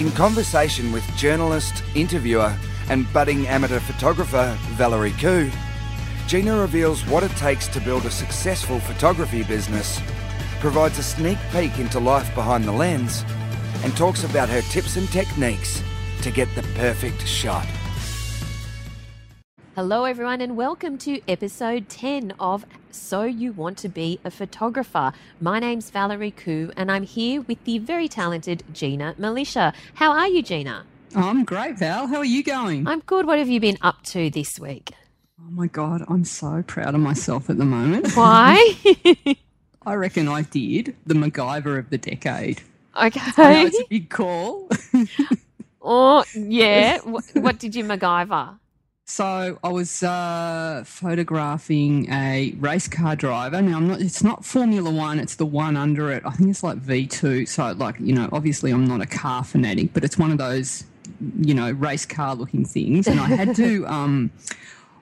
In conversation with journalist, interviewer, and budding amateur photographer Valerie Khoo, Gina reveals what it takes to build a successful photography business, provides a sneak peek into life behind the lens, and talks about her tips and techniques to get the perfect shot. Hello, everyone, and welcome to episode 10 of So You Want to Be a Photographer. My name's Valerie Khoo, and I'm here with the very talented Gina Milicia. How are you, Gina? I'm great, Val. How are you going? I'm good. What have you been up to this week? Oh my God, I'm so proud of myself at the moment. Why? I reckon I did the MacGyver of the decade. Okay. it's a big call. Oh, yeah. What, what did you MacGyver? So I was uh, photographing a race car driver. Now I'm not. It's not Formula One. It's the one under it. I think it's like V2. So like you know, obviously I'm not a car fanatic, but it's one of those you know race car looking things. And I had to. Um,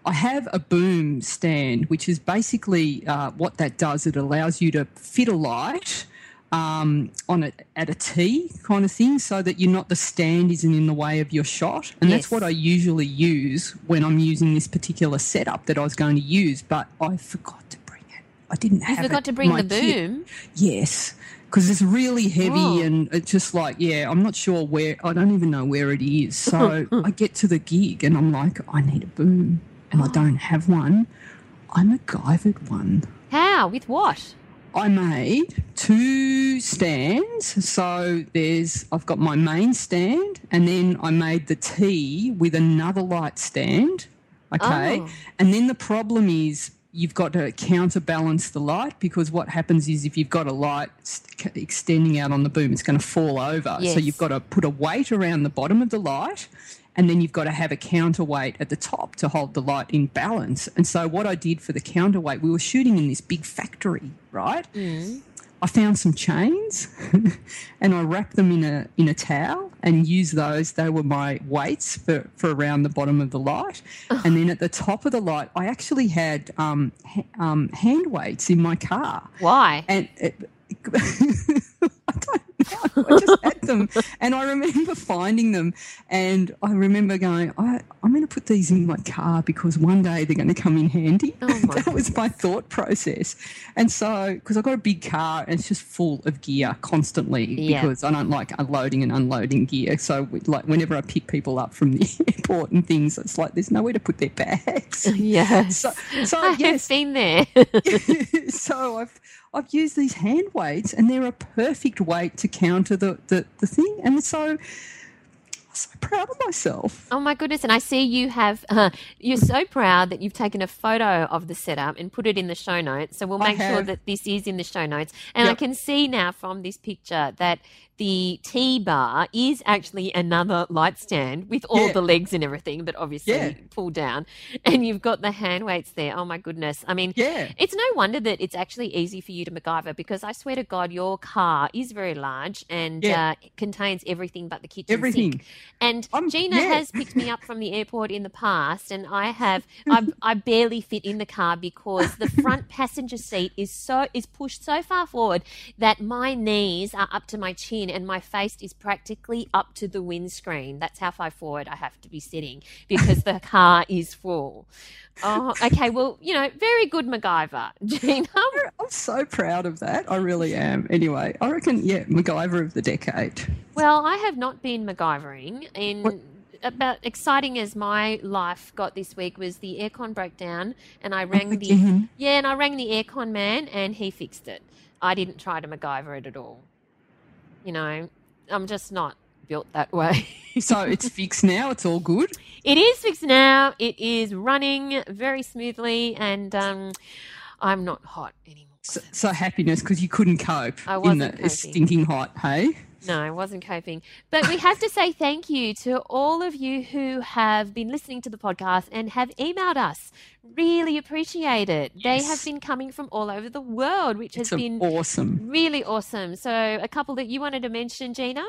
I have a boom stand, which is basically uh, what that does. It allows you to fit a light um, on it at a tee kind of thing, so that you're not the stand isn't in the way of your shot. And Yes. that's what I usually use when I'm using this particular setup that I was going to use, but I forgot to bring it. I didn't have. It. You forgot it to bring my the kit. boom. Yes, because it's really heavy Oh. and it's just like, yeah, I'm not sure where, I don't even know where it is. So I get to the gig and I'm like, I need a boom and I don't have one. I'm a MacGyvered one. How? With what? I made two stands. So there's, I've got my main stand and then I made the T with another light stand. Okay. Oh. And then the problem is you've got to counterbalance the light because what happens is if you've got a light st- extending out on the boom, it's going to fall over. Yes. So you've got to put a weight around the bottom of the light and then you've got to have a counterweight at the top to hold the light in balance. And so what I did for the counterweight, we were shooting in this big factory, right? I found some chains and I wrapped them in a in a towel and used those. They were my weights for, for around the bottom of the light. And then at the top of the light, I actually had um, ha- um, hand weights in my car. Why? And it, I don't know. I just had them, and I remember finding them, and I remember going, I, "I'm going to put these in my car because one day they're going to come in handy." Oh that was my thought process, and so because I've got a big car and it's just full of gear constantly Yeah. because I don't like unloading and unloading gear. So like whenever I pick people up from the airport and things, it's like there's nowhere to put their bags. Yes. So, so I have yes, been there. so I've I've used these hand weights and they're a perfect weight to counter the, the, the thing. And so I'm so proud of myself. Oh my goodness! And I see you have. Uh, you're so proud that you've taken a photo of the setup and put it in the show notes. So we'll make sure that this is in the show notes. And I can see now from this picture that the T bar is actually another light stand with all Yeah. the legs and everything, but obviously Yeah. pulled down. And you've got the hand weights there. Oh my goodness! I mean, Yeah. it's no wonder that it's actually easy for you to MacGyver because I swear to God, your car is very large and Yeah. uh, contains everything but the kitchen Everything. sink. And I'm- Gina has picked me up from the airport in the past, and I have I, I barely fit in the car because the front passenger seat is so is pushed so far forward that my knees are up to my chin and my face is practically up to the windscreen. That's how far forward I have to be sitting because the car is full. Oh, okay. Well, you know, very good MacGyver, Gina. I'm so proud of that. I really am. Anyway, I reckon, yeah, MacGyver of the decade. Well, I have not been MacGyvering in What- about exciting as my life got this week was the aircon broke down and I rang the mm-hmm. yeah and I rang the aircon man and he fixed it. I didn't try to MacGyver it at all. You know, I'm just not built that way. So it's fixed now. It's all good. it is fixed now. It is running very smoothly and um, I'm not hot anymore. So, so happiness because you couldn't cope I in the coping. stinking hot, hey? No, I wasn't coping. But we have to say thank you to all of you who have been listening to the podcast and have emailed us. Really appreciate it. Yes. They have been coming from all over the world, which it's has been awesome. Really awesome. So, a couple that you wanted to mention, Gina?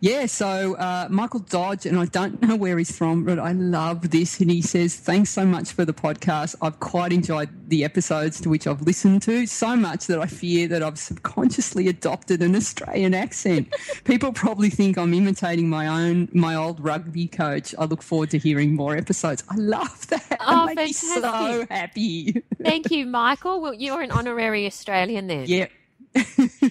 Yeah, so uh, Michael Dodge, and I don't know where he's from, but I love this. And he says, Thanks so much for the podcast. I've quite enjoyed the episodes to which I've listened to, so much that I fear that I've subconsciously adopted an Australian accent. People probably think I'm imitating my own, my old rugby coach. I look forward to hearing more episodes. I love that. Oh, that me so happy. Thank you, Michael. Well, you're an honorary Australian then. Yeah,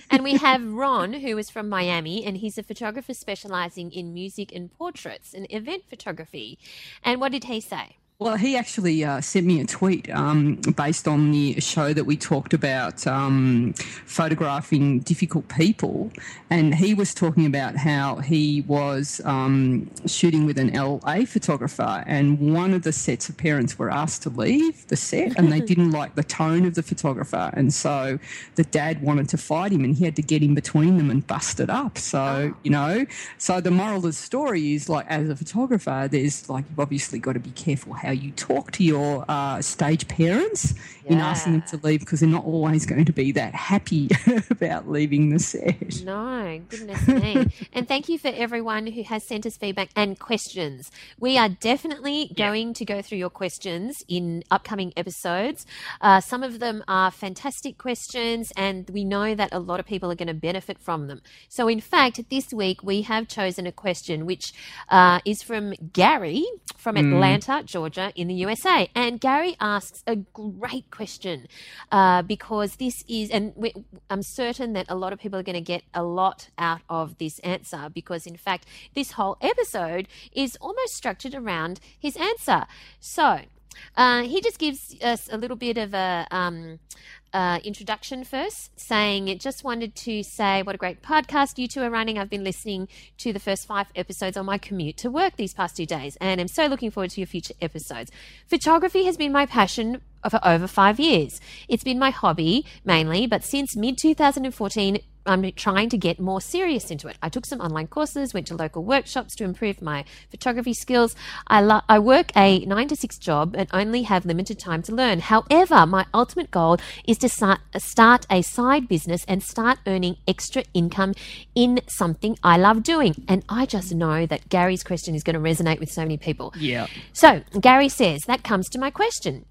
and we have Ron, who is from Miami, and he's a photographer specializing in music and portraits and event photography. And what did he say? Well, he actually uh, sent me a tweet um, based on the show that we talked about um, photographing difficult people. And he was talking about how he was um, shooting with an LA photographer, and one of the set's of parents were asked to leave the set and they didn't like the tone of the photographer. And so the dad wanted to fight him and he had to get in between them and bust it up. So, oh. you know, so the moral of the story is like, as a photographer, there's like, you've obviously got to be careful how you talk to your uh, stage parents yeah. in asking them to leave because they're not always going to be that happy about leaving the set. No, goodness me. and thank you for everyone who has sent us feedback and questions. We are definitely yeah. going to go through your questions in upcoming episodes. Uh, some of them are fantastic questions, and we know that a lot of people are going to benefit from them. So, in fact, this week we have chosen a question which uh, is from Gary from mm. Atlanta, mm. Georgia in the USA. And Gary asks a great question uh, because this is, and we, I'm certain that a lot of people are going to get a lot out of this answer because, in fact, this whole episode is almost structured around his answer. So, uh, he just gives us a little bit of a um, uh, introduction first, saying, it Just wanted to say what a great podcast you two are running. I've been listening to the first five episodes on my commute to work these past two days, and I'm so looking forward to your future episodes. Photography has been my passion for over five years. It's been my hobby mainly, but since mid 2014, I'm trying to get more serious into it. I took some online courses, went to local workshops to improve my photography skills. I, lo- I work a nine to six job and only have limited time to learn. However, my ultimate goal is to start, start a side business and start earning extra income in something I love doing. And I just know that Gary's question is going to resonate with so many people. Yeah. So Gary says that comes to my question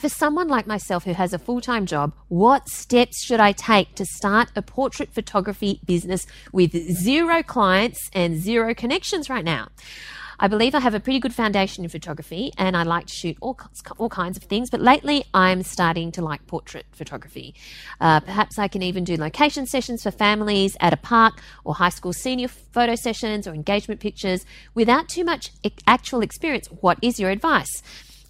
for someone like myself who has a full time job, what steps should I take to start a portrait photography business with zero clients and zero connections right now? I believe I have a pretty good foundation in photography and I like to shoot all, all kinds of things, but lately I'm starting to like portrait photography. Uh, perhaps I can even do location sessions for families at a park or high school senior photo sessions or engagement pictures without too much actual experience. What is your advice?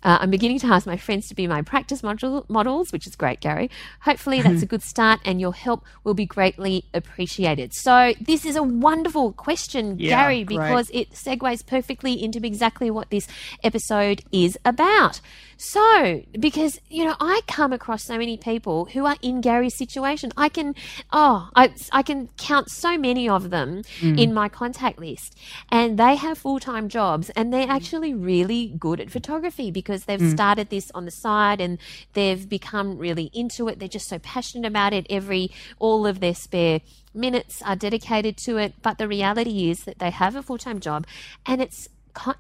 Uh, I'm beginning to ask my friends to be my practice model, models, which is great, Gary. Hopefully, that's a good start, and your help will be greatly appreciated. So, this is a wonderful question, yeah, Gary, because great. it segues perfectly into exactly what this episode is about. So, because, you know, I come across so many people who are in Gary's situation. I can, oh, I, I can count so many of them mm. in my contact list. And they have full time jobs and they're actually really good at photography because they've mm. started this on the side and they've become really into it. They're just so passionate about it. Every, all of their spare minutes are dedicated to it. But the reality is that they have a full time job and it's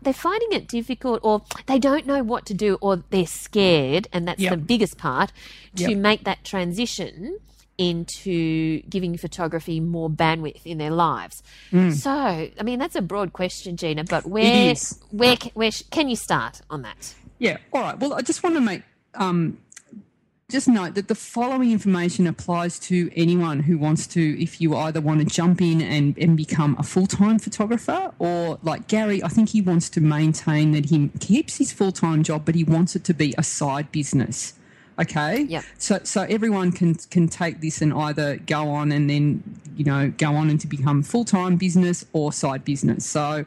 they're finding it difficult or they don't know what to do or they're scared and that's yep. the biggest part to yep. make that transition into giving photography more bandwidth in their lives. Mm. So, I mean, that's a broad question, Gina, but where, where, where, can you start on that? Yeah. All right. Well, I just want to make um, just note that the following information applies to anyone who wants to, if you either want to jump in and, and become a full time photographer, or like Gary, I think he wants to maintain that he keeps his full time job, but he wants it to be a side business. Okay. Yeah. So so everyone can can take this and either go on and then you know go on and to become full time business or side business. So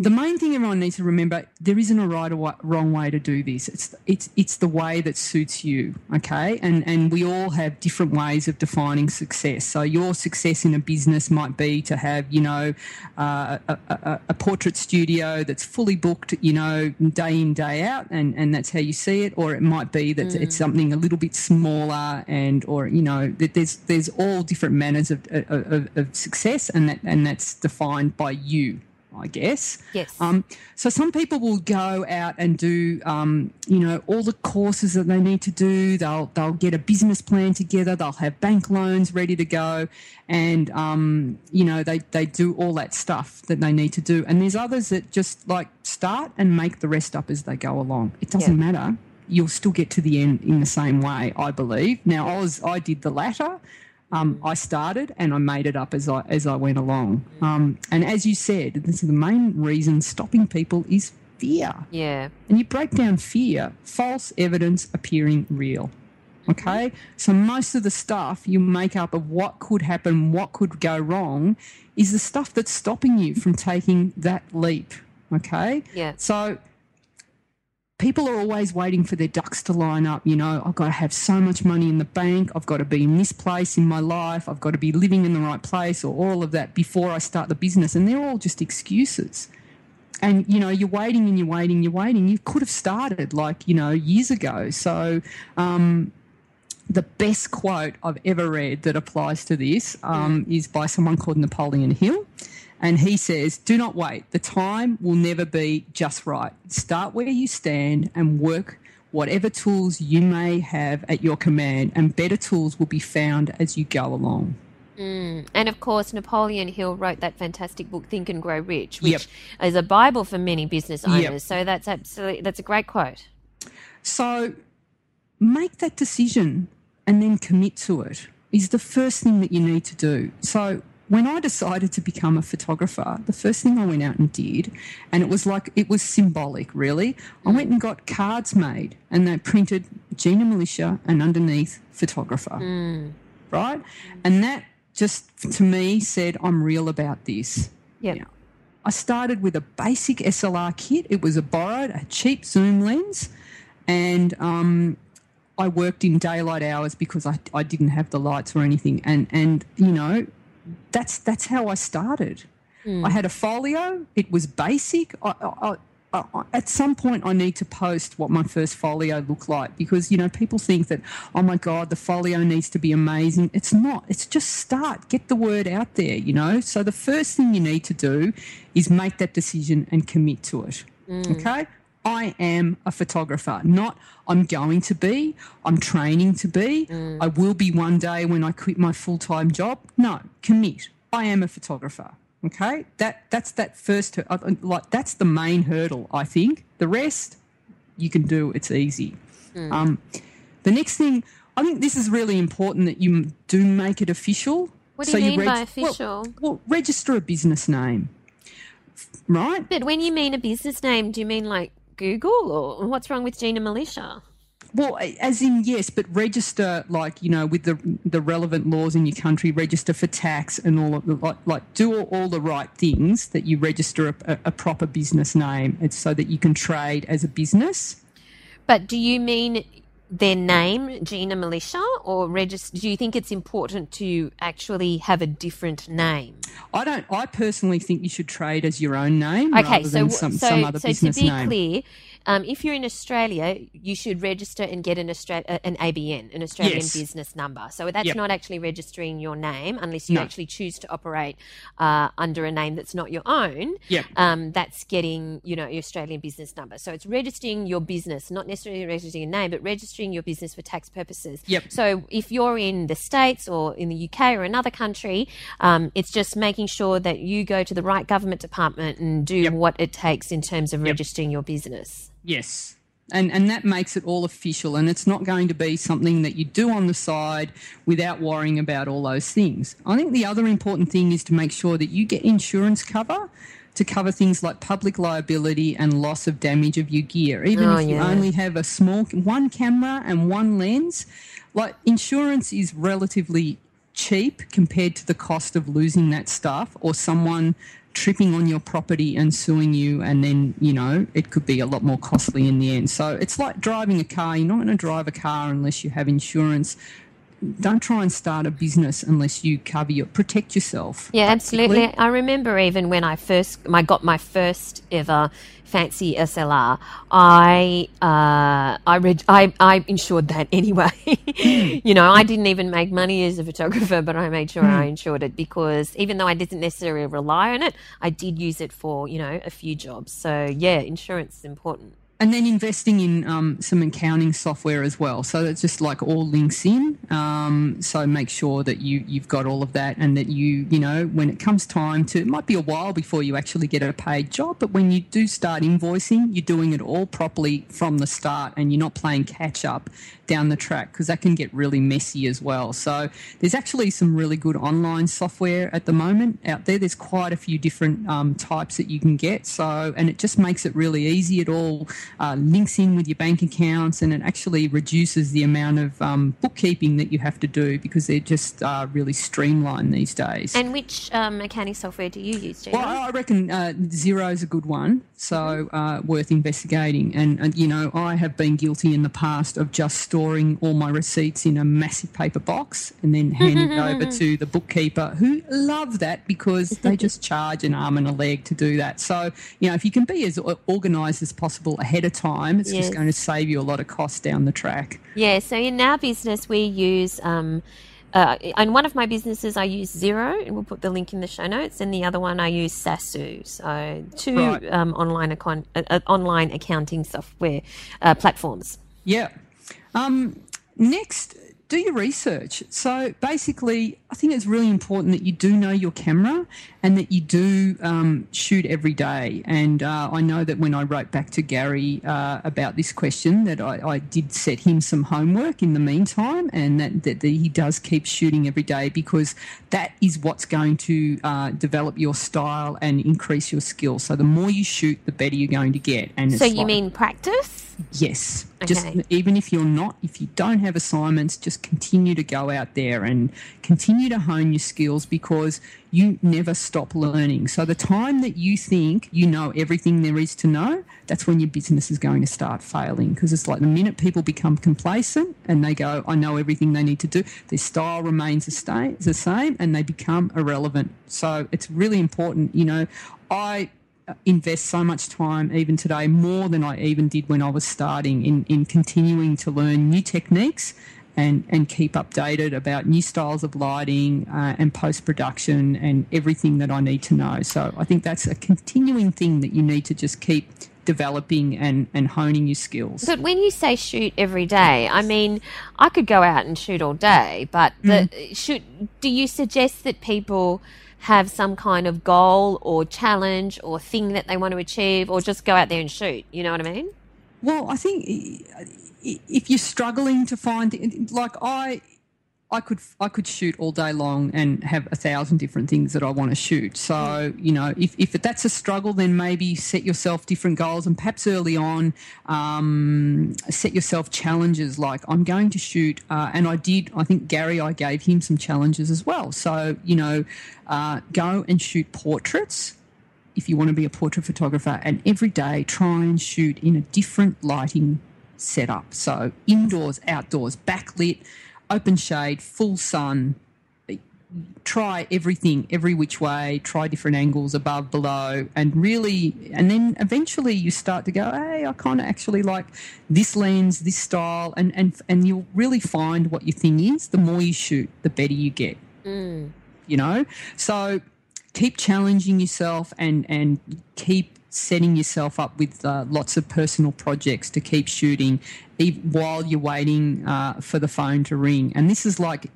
the main thing everyone needs to remember there isn't a right or wrong way to do this. It's it's it's the way that suits you okay? And and we all have different ways of defining success. So your success in a business might be to have you know uh, a, a, a, portrait studio that's fully booked you know day in day out and and that's how you see it. Or it might be that mm. it's something a little bit smaller and or you know that there's there's all different manners of, of, of success and that and that's defined by you I guess. Yes. Um, so some people will go out and do, um, you know, all the courses that they need to do. They'll they'll get a business plan together. They'll have bank loans ready to go, and um, you know they they do all that stuff that they need to do. And there's others that just like start and make the rest up as they go along. It doesn't yeah. matter. You'll still get to the end in the same way, I believe. Now, I was I did the latter. Um, I started and I made it up as I as I went along. Um, and as you said, this is the main reason stopping people is fear. Yeah. And you break down fear, false evidence appearing real. Okay? So most of the stuff you make up of what could happen, what could go wrong, is the stuff that's stopping you from taking that leap. Okay? Yeah. So people are always waiting for their ducks to line up. You know, I've got to have so much money in the bank. I've got to be in this place in my life. I've got to be living in the right place or all of that before I start the business. And they're all just excuses. And, you know, you're waiting and you're waiting, you're waiting. You could have started like, you know, years ago. So, um, the best quote I've ever read that applies to this um, is by someone called Napoleon Hill. And he says, do not wait. The time will never be just right. Start where you stand and work whatever tools you may have at your command, and better tools will be found as you go along. Mm. And of course, Napoleon Hill wrote that fantastic book, Think and Grow Rich, which yep. is a Bible for many business owners. Yep. So that's absolutely that's a great quote. So make that decision and then commit to it is the first thing that you need to do. So when I decided to become a photographer, the first thing I went out and did, and it was like, it was symbolic really, I went and got cards made and they printed Gina Milicia and underneath photographer. Mm. Right? And that just to me said, I'm real about this. Yep. Yeah. I started with a basic SLR kit. It was a borrowed, a cheap zoom lens, and um, I worked in daylight hours because I, I didn't have the lights or anything. And and you know, that's that's how I started. Mm. I had a folio. It was basic. I, I, I, at some point, I need to post what my first folio looked like because you know people think that oh my god, the folio needs to be amazing. It's not. It's just start, get the word out there. You know. So the first thing you need to do is make that decision and commit to it. Mm. Okay. I am a photographer, not I'm going to be, I'm training to be, mm. I will be one day when I quit my full time job. No, commit. I am a photographer. Okay, that that's that first uh, like that's the main hurdle. I think the rest you can do. It's easy. Mm. Um, the next thing I think this is really important that you do make it official. What do so you mean reg- by official? Well, well, register a business name, right? But when you mean a business name, do you mean like Google, or what's wrong with Gina Milicia? Well, as in yes, but register like you know with the the relevant laws in your country, register for tax and all of the like, like do all, all the right things that you register a, a proper business name, it's so that you can trade as a business. But do you mean their name, Gina Milicia, or register? Do you think it's important to actually have a different name? I don't. I personally think you should trade as your own name okay, rather so, than some, so, some other so business name. So to be clear, um, if you're in Australia, you should register and get an, Austra- uh, an ABN, an Australian yes. business number. So that's yep. not actually registering your name unless you no. actually choose to operate uh, under a name that's not your own. Yep. Um, that's getting, you know, your Australian business number. So it's registering your business, not necessarily registering your name, but registering your business for tax purposes. Yep. So if you're in the States or in the UK or another country, um, it's just making sure that you go to the right government department and do yep. what it takes in terms of registering your business. Yes. And, and that makes it all official, and it's not going to be something that you do on the side without worrying about all those things. I think the other important thing is to make sure that you get insurance cover to cover things like public liability and loss of damage of your gear. Even oh, if you yeah. only have a small one camera and one lens, like insurance is relatively cheap compared to the cost of losing that stuff or someone tripping on your property and suing you and then you know it could be a lot more costly in the end. So it's like driving a car. You're not going to drive a car unless you have insurance don't try and start a business unless you cover your protect yourself. Yeah, absolutely. I remember even when I first I got my first ever fancy SLR, I uh, I read I, I insured that anyway. you know, I didn't even make money as a photographer, but I made sure. I insured it because even though I didn't necessarily rely on it, I did use it for you know a few jobs. So yeah, insurance is important and then investing in um, some accounting software as well. So it's just like all links in. Um, so make sure that you you've got all of that, and that you you know when it comes time to it might be a while before you actually get a paid job, but when you do start invoicing, you're doing it all properly from the start, and you're not playing catch up down the track because that can get really messy as well. So there's actually some really good online software at the moment out there. There's quite a few different um, types that you can get. So and it just makes it really easy. It all uh, links in with your bank accounts, and it actually reduces the amount of um, bookkeeping that you have to do because they're just uh, really streamlined these days. And which um, accounting software do you use, Gina? Well, I reckon uh, Xero is a good one, so uh, worth investigating. And, and, you know, I have been guilty in the past of just storing all my receipts in a massive paper box and then handing it over to the bookkeeper, who love that because they just charge an arm and a leg to do that. So, you know, if you can be as organised as possible ahead ahead of time, it's yes. just going to save you a lot of costs down the track. Yeah, so in our business, we use. Um, uh, in one of my businesses, I use Xero, and we'll put the link in the show notes. And the other one, I use Saasu. So two right. um, online account, uh, uh, online accounting software uh, platforms. Yeah. Um, next, do your research. So basically, I think it's really important that you do know your camera and that you do um, shoot every day. And uh, I know that when I wrote back to Gary uh, about this question, that I, I, did set him some homework in the meantime, and that, that, that, he does keep shooting every day because that is what's going to uh, develop your style and increase your skill. So the more you shoot, the better you're going to get. And so you like, mean practice? Yes. Okay. Just even if you're not, if you don't have assignments, just continue to go out there and continue to hone your skills because you never stop learning. So the time that you think you know everything there is to know, that's when your business is going to start failing because it's like the minute people become complacent and they go, I know everything they need to do, their style remains the same and they become irrelevant. So it's really important, you know, I invest so much time even today more than I even did when I was starting in, in continuing to learn new techniques and, and keep updated about new styles of lighting uh, and post production and everything that I need to know. So I think that's a continuing thing that you need to just keep developing and, and honing your skills. But when you say shoot every day, I mean, I could go out and shoot all day, but the, mm. shoot, do you suggest that people have some kind of goal or challenge or thing that they want to achieve or just go out there and shoot? You know what I mean? Well, I think if you're struggling to find, like I, I could I could shoot all day long and have a thousand different things that I want to shoot. So you know, if, if that's a struggle, then maybe set yourself different goals and perhaps early on um, set yourself challenges. Like I'm going to shoot, uh, and I did. I think Gary, I gave him some challenges as well. So you know, uh, go and shoot portraits if you want to be a portrait photographer, and every day try and shoot in a different lighting setup. So indoors, outdoors, backlit, open shade, full sun. Try everything, every which way. Try different angles, above, below, and really, and then eventually you start to go, hey, I kind of actually like this lens, this style, and and and you'll really find what your thing is. The more you shoot, the better you get. Mm. You know, so keep challenging yourself and and keep setting yourself up with uh, lots of personal projects to keep shooting while you're waiting uh, for the phone to ring. And this is like,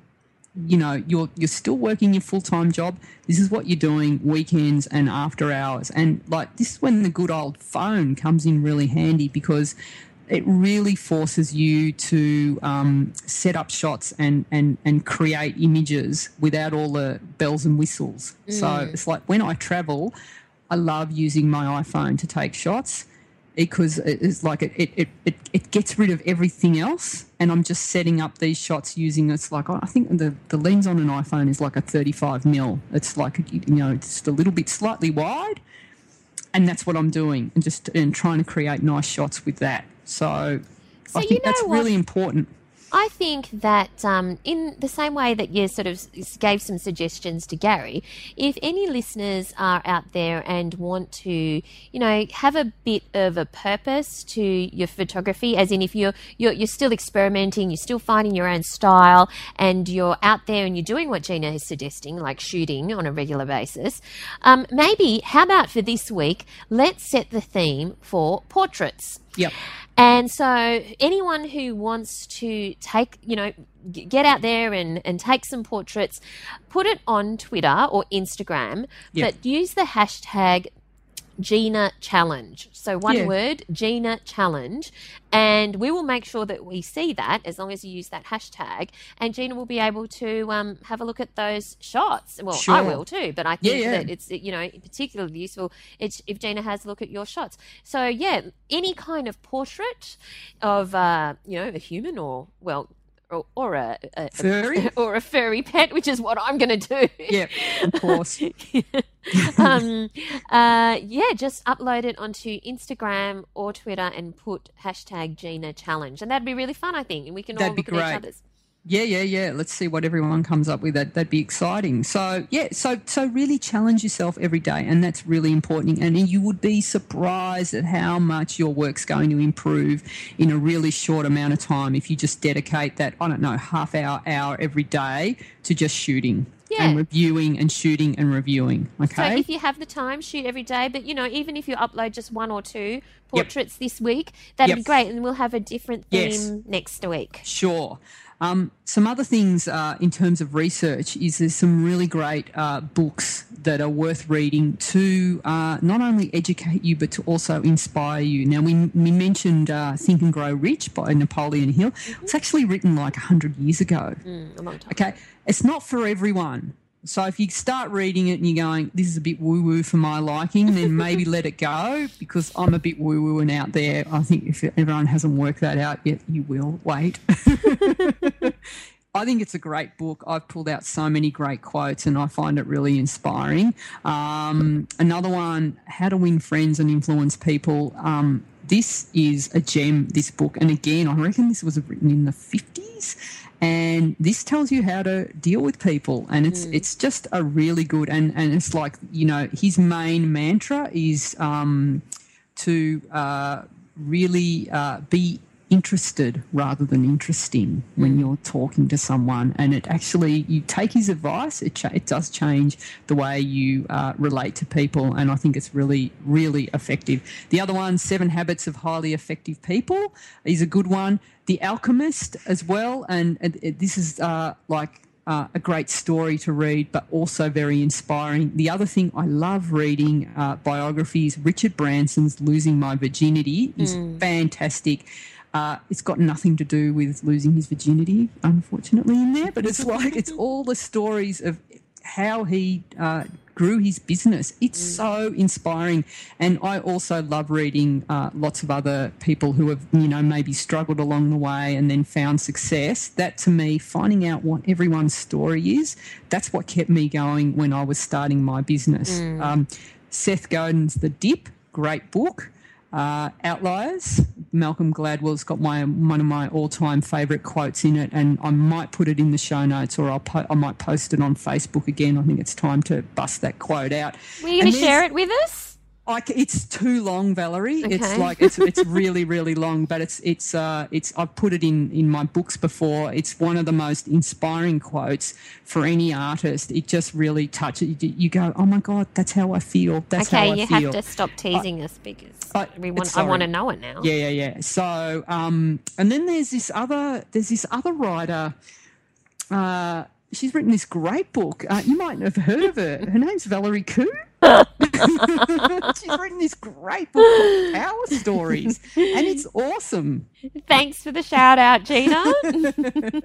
you know, you're you're still working your full time job. This is what you're doing weekends and after hours. And like this is when the good old phone comes in really handy because it really forces you to um, set up shots and, and, and create images without all the bells and whistles. Mm. So it's like when I travel, I love using my iPhone to take shots. because it's like it, it, it, it gets rid of everything else and i'm just setting up these shots using it's like i think the, the lens on an iphone is like a 35 mil it's like you know it's just a little bit slightly wide and that's what i'm doing and just and trying to create nice shots with that so, So i think that's what? really important I think that um, in the same way that you sort of gave some suggestions to Gary, if any listeners are out there and want to, you know, have a bit of a purpose to your photography, as in if you're you're, you're still experimenting, you're still finding your own style, and you're out there and you're doing what Gina is suggesting, like shooting on a regular basis, um, maybe how about for this week, let's set the theme for portraits. Yep And so, anyone who wants to take, you know, get out there and, and take some portraits, put it on Twitter or Instagram, Yeah. but use the hashtag Gina Challenge. So, one Yeah. word, Gina Challenge. And we will make sure that we see that as long as you use that hashtag. And Gina will be able to um, have a look at those shots. Well, I will too, but I think yeah. that it's you know particularly useful it's if Gina has a look at your shots. So yeah, any kind of portrait of uh, you know a human or well or, or a, a Furry? or a furry pet, which is what I'm going to do. yep of course um, uh, yeah, just upload it onto Instagram or Twitter and put hashtag Gina Challenge, and that'd be really fun. I think, and we can all That'd be look at each other's. Yeah, yeah, yeah. Let's see what everyone comes up with. That that'd be exciting. So yeah, so so really challenge yourself every day, and that's really important. And you would be surprised at how much your work's going to improve in a really short amount of time if you just dedicate that I don't know half hour hour every day to just shooting Yeah. and reviewing and shooting and reviewing. Okay. So if you have the time, shoot every day. But you know, even if you upload just one or two portraits this week, that'd Yep. be great, and we'll have a different theme Yes. next week. Sure. Um, some other things uh, in terms of research is there's some really great uh, books that are worth reading to uh, not only educate you but to also inspire you. Now we, we mentioned uh, Think and Grow Rich by Napoleon Hill. It's actually written like hundred years ago. Mm, a long time. Okay, it's not for everyone. So if you start reading it and you're going, this is a bit woo woo for my liking, then maybe let it go because I'm a bit woo woo and out there. I think if everyone hasn't worked that out yet, you will. Wait. I think it's a great book. I've pulled out so many great quotes and I find it really inspiring. Um, another one, How to Win Friends and Influence People. Um, this is a gem, this book. And again, I reckon this was written in the 50s. And this tells you how to deal with people. And it's it's just a really good, and, and it's like, you know, his main mantra is um, to uh, really uh, be interested rather than interesting when you're talking to someone and it actually you take his advice it, cha- it does change the way you uh, relate to people and i think it's really really effective the other one seven habits of highly effective people is a good one the alchemist as well and, and it- this is uh, like uh, a great story to read, but also very inspiring. The other thing I love reading uh, biographies. Richard Branson's "Losing My Virginity" is fantastic. Uh, it's got nothing to do with losing his virginity, unfortunately, in there, but it's like it's all the stories of how he uh, grew his business. It's so inspiring, and I also love reading uh, lots of other people who have, you know, maybe struggled along the way and then found success. That to me, finding out what everyone's story is, that's what kept me going when I was starting my business. Um, Seth Godin's The Dip, great book. Uh, Outliers, Malcolm Gladwell's got my one of my all-time favourite quotes in it, and I might put it in the show notes, or I'll po- I might post it on Facebook again. I think it's time to bust that quote out. Were you going to share it with us? I it's too long, Valerie. It's like it's it's really really long, but it's it's uh it's I've put it in in my books before. It's one of the most inspiring quotes for any artist. It just really touches you. You go, oh my god, that's how I feel. That's how I feel. Okay, you have to stop teasing us because I- we want. I want to know it now. Yeah, yeah, yeah. So, um, and then there's this other, there's this other writer. Uh, she's written this great book. Uh, you might have heard of her. Her name's Valerie Khoo. she's written this great book called Power Stories, and it's awesome. Thanks for the shout out, Gina.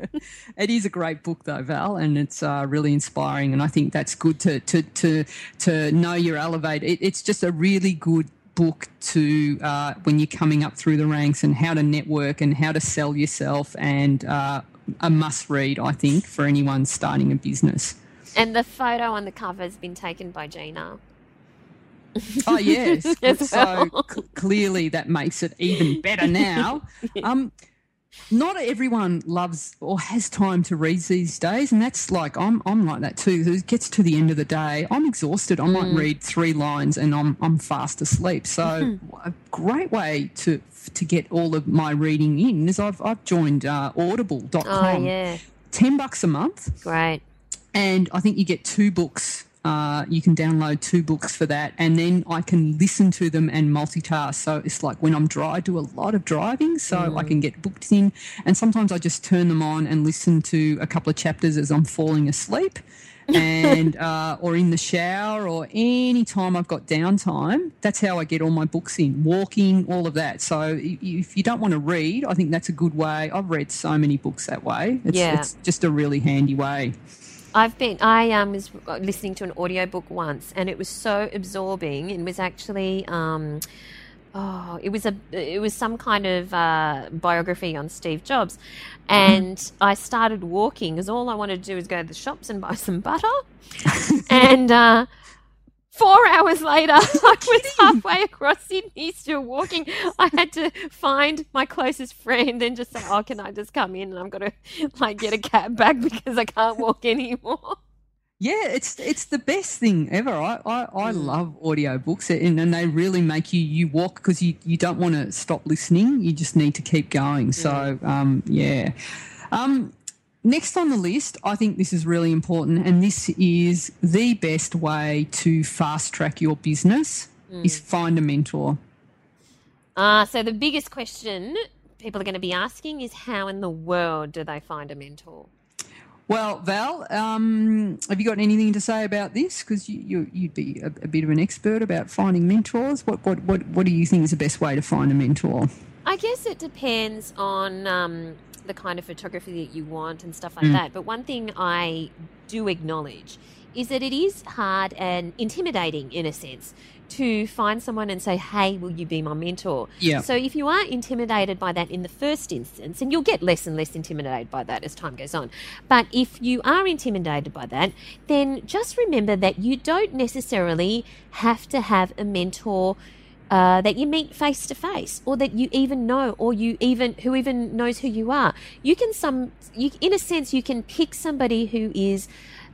It is a great book, though, Val, and it's uh, really inspiring. And I think that's good to to to to know you're elevated. It, it's just a really good book to uh, when you're coming up through the ranks and how to network and how to sell yourself and uh, a must read, I think, for anyone starting a business. And the photo on the cover has been taken by Gina. Oh yes, so well. clearly that makes it even better now. Um, not everyone loves or has time to read these days, and that's like I'm I'm like that too. It gets to the end of the day, I'm exhausted. I might read three lines and I'm I'm fast asleep. So a great way to to get all of my reading in is I've I've joined uh, Audible.com. Oh, yeah. Ten bucks a month Great. and I think you get two books. Uh, you can download two books for that, and then I can listen to them and multitask. So it's like when I'm dry, I do a lot of driving, so I can get booked in. And sometimes I just turn them on and listen to a couple of chapters as I'm falling asleep, and uh, or in the shower, or any time I've got downtime. That's how I get all my books in, walking, all of that. So if you don't want to read, I think that's a good way. I've read so many books that way. It's, Yeah. it's just a really handy way. I've been. I um, was listening to an audiobook once, and it was so absorbing. It was actually. Um, Oh, it was a it was some kind of uh, biography on Steve Jobs, and I started walking because all I wanted to do was go to the shops and buy some butter, and uh, four hours later I was halfway across Sydney still walking. I had to find my closest friend and just say, "Oh, can I just come in?" And I'm gonna like get a cab back because I can't walk anymore. Yeah, it's it's the best thing ever. I, I, I love audiobooks and, and they really make you you walk because you, you don't want to stop listening. You just need to keep going. So um, yeah. Um, next on the list, I think this is really important, and this is the best way to fast track your business is find a mentor. Uh, so the biggest question people are going to be asking is how in the world do they find a mentor? Well, Val, um, have you got anything to say about this? Because you, you, you'd be a, a bit of an expert about finding mentors. What, what, what, what do you think is the best way to find a mentor? I guess it depends on um, the kind of photography that you want and stuff like mm. that. But one thing I do acknowledge is that it is hard and intimidating in a sense to find someone and say, hey, will you be my mentor? Yeah. So if you are intimidated by that in the first instance, and you'll get less and less intimidated by that as time goes on, but if you are intimidated by that, then just remember that you don't necessarily have to have a mentor uh, that you meet face to face, or that you even know, or you even who even knows who you are. You can some, you, in a sense, you can pick somebody who is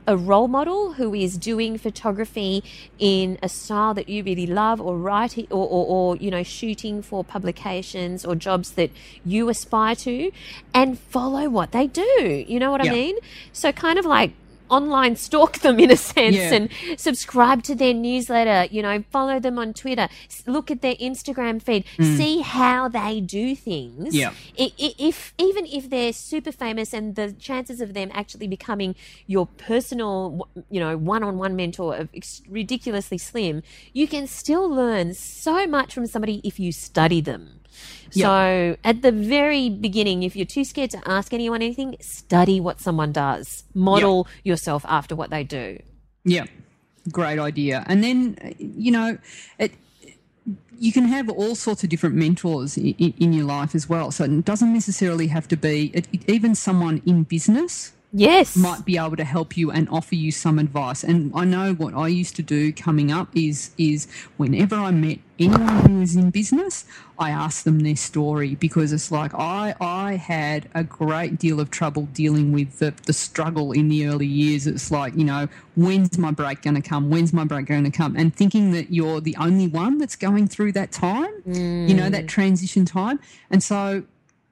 a role model who is doing photography in a style that you really love or writing or, or, or you know shooting for publications or jobs that you aspire to and follow what they do you know what Yeah. i mean so kind of like online stalk them in a sense Yeah. and subscribe to their newsletter you know follow them on twitter look at their instagram feed see how they do things Mm. Yeah. If even if they're super famous and the chances of them actually becoming your personal you know one-on-one mentor are ridiculously slim you can still learn so much from somebody if you study them so at the very beginning if you're too scared to ask anyone anything study what someone does. Model yourself after what they do. Yeah, great idea. And then, you know, it, you can have all sorts of different mentors in, in your life as well. So it doesn't necessarily have to be, it- even someone in business yes might be able to help you and offer you some advice. And I know what I used to do coming up is is whenever I met anyone who was in business, I asked them their story because it's like I I had a great deal of trouble dealing with the, the struggle in the early years. It's like, you know, when's my break going to come? When's my break going to come? And thinking that you're the only one that's going through that time, you know, that mm. transition time. And so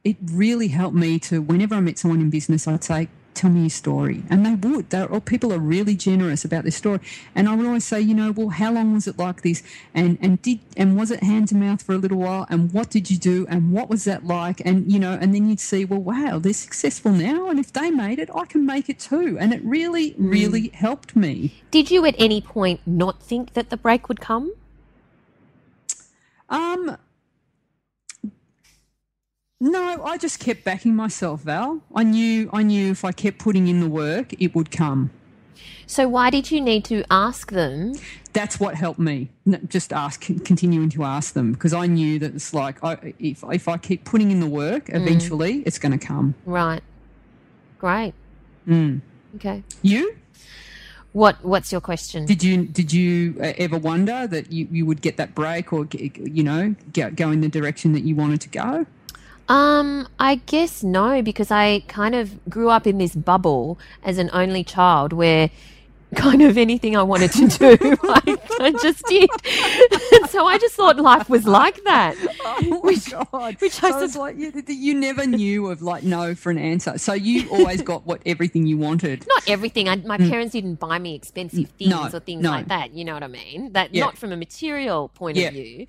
it really helped me to whenever I met someone in business, I'd say, "Tell me your story," and they would. They're, all people are really generous about their story, and I would always say, "You know, well, how long was it like this? And and did and was it hand to mouth for a little while? And what did you do? And what was that like? And you know, and then you'd see, well, wow, they're successful now, and if they made it, I can make it too. And it really, really helped me. did you at any point not think that the break would come Um, no, I just kept backing myself, Val. I knew, I knew if I kept putting in the work, it would come. So why did you need to ask them that's what helped me. Just ask, continuing to ask them because I knew that it's like I, if if I keep putting in the work, Mm. eventually it's going to come. Right. Great. Mm. Okay. You What What's your question? did you did you uh, ever wonder that you, you would get that break or you know go, go in the direction that you wanted to go? Um, I guess no, because I kind of grew up in this bubble as an only child where kind of anything I wanted to do, I, I just did. and so I just thought life was like that. Oh Which- God! which I so it's sup- like you, you never knew of like no for an answer. So you always got what everything you wanted. Not everything. I, my parents didn't buy me expensive things No, or things no. like that. You know what I mean? That Yeah. not from a material point Yeah. of view,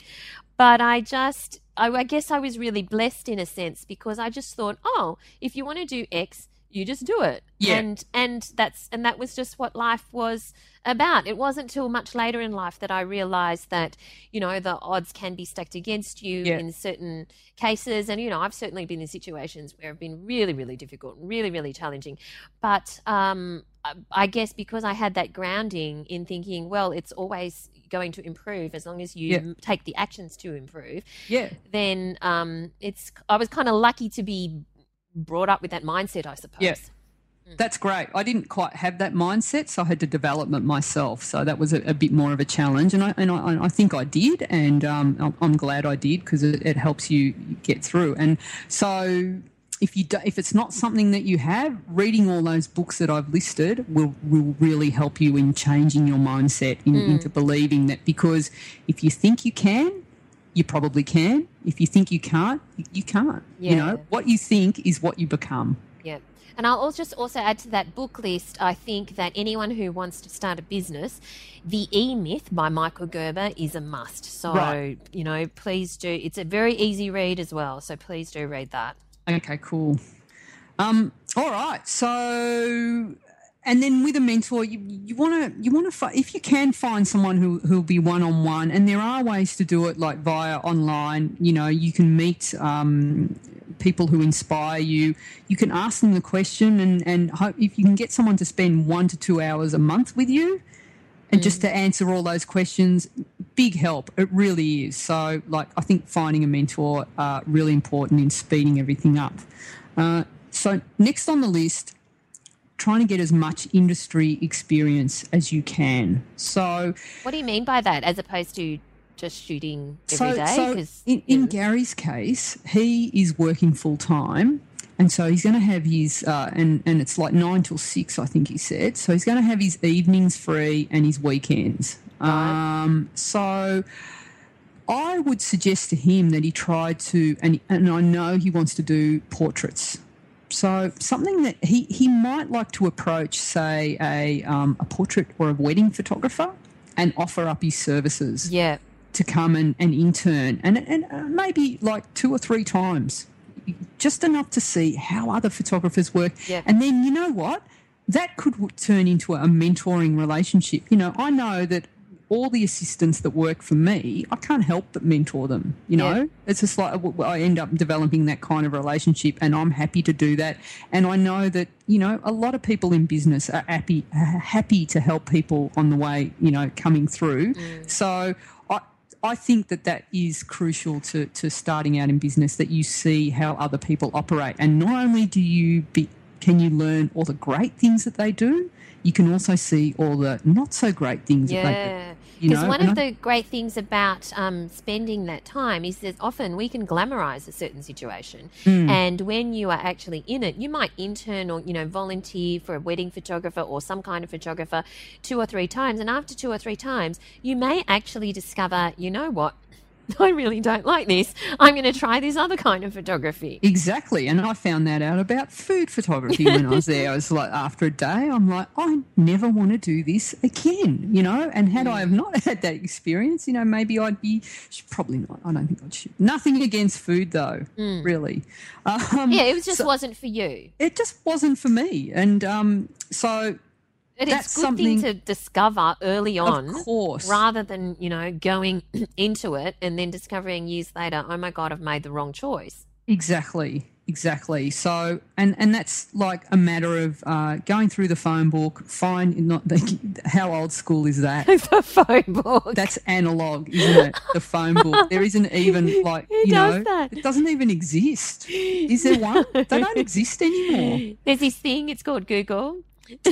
but I just, I, I guess I was really blessed in a sense because I just thought, oh, if you want to do X, you just do it. Yeah. And and that's and that was just what life was about. It wasn't till much later in life that I realized that, you know, the odds can be stacked against you Yeah. in certain cases. And, you know, I've certainly been in situations where I've been really, really difficult, really, really challenging. But um, I- guess because I had that grounding in thinking, well, it's always going to improve as long as you Yeah. take the actions to improve, Yeah, then um, it's I was kind of lucky to be brought up with that mindset, I suppose. Yeah. that's great. I didn't quite have that mindset, so I had to develop it myself. So that was a, a bit more of a challenge, and I and I, I think I did, and um, I'm, I'm glad I did because it, it helps you get through. And so. If you do, if it's not something that you have, reading all those books that I've listed will will really help you in changing your mindset in, hmm. into believing that because if you think you can, you probably can. If you think you can't, you- can't. You know what you think is what you become. Yeah. And I'll also just also add to that book list, I think that anyone who wants to start a business, The E Myth by Michael Gerber is a must. So, Right. you know, please do. It's a very easy read as well. So please do read that. Okay, cool. Um, all right. So, and then with a mentor, you you want to you want to if you can find someone who who'll be one on one, and there are ways to do it like via online. You know, you can meet. Um, people who inspire you you can ask them the question and and hope if you can get someone to spend one to two hours a month with you and just to answer all those questions big help. It really is. So like i think finding a mentor uh, really important in speeding everything up. Uh, so next on the list trying to get as much industry experience as you can. So What do you mean by that, as opposed to just shooting every so, day? so in, in Gary's case, he is working full time, and so he's going to have his uh, and and it's like nine till six, I think he said. So he's going to have his evenings free and his weekends. Um, so. I would suggest to him that he tried to, and, and I know he wants to do portraits. So something that he, he might like to approach, say, a, um, a portrait or a wedding photographer and offer up his services yeah. to come and, and intern and, and uh, maybe like two or three times just enough to see how other photographers work. Yeah. and then you know what? That could turn into a mentoring relationship. You know i know that all the assistants that work for me i can't help but mentor them you know? Yeah. it's just like I end up developing that kind of relationship and i'm happy to do that. And i know that you know a lot of people in business are happy happy to help people on the way you know coming through. Mm. So i think that that is crucial to, to starting out in business that you see how other people operate. And not only do you be, can you learn all the great things that they do, you can also see all the not so great things that they Yeah. You Because know, one of I- the great things about um, spending that time is that often we can glamorize a certain situation. Hmm. And when you are actually in it, you might intern or, you know, volunteer for a wedding photographer or some kind of photographer two or three times. And after two or three times, you may actually discover, you know what? I really don't like this. I'm going to try this other kind of photography. Exactly. And I found that out about food photography when I was there. I was like, after a day, I'm like, I never want to do this again, you know? And had I have not had that experience, you know, maybe I'd be, probably not. I don't think I'd shoot. Nothing against food, though, really. Um, Yeah, it just so- wasn't for you. it just wasn't for me. And um, so, It That's is a good thing to discover early on. of course. rather than you know going into it and then discovering years later oh my god i've made the wrong choice Exactly. exactly. So, and and that's like a matter of uh, going through the phone book. Find not the, how old school is that? the phone book. That's analog, isn't it? The phone book. There isn't even like Who you know, that? it doesn't even exist. Is there one? They don't exist anymore. There's this thing. It's called Google.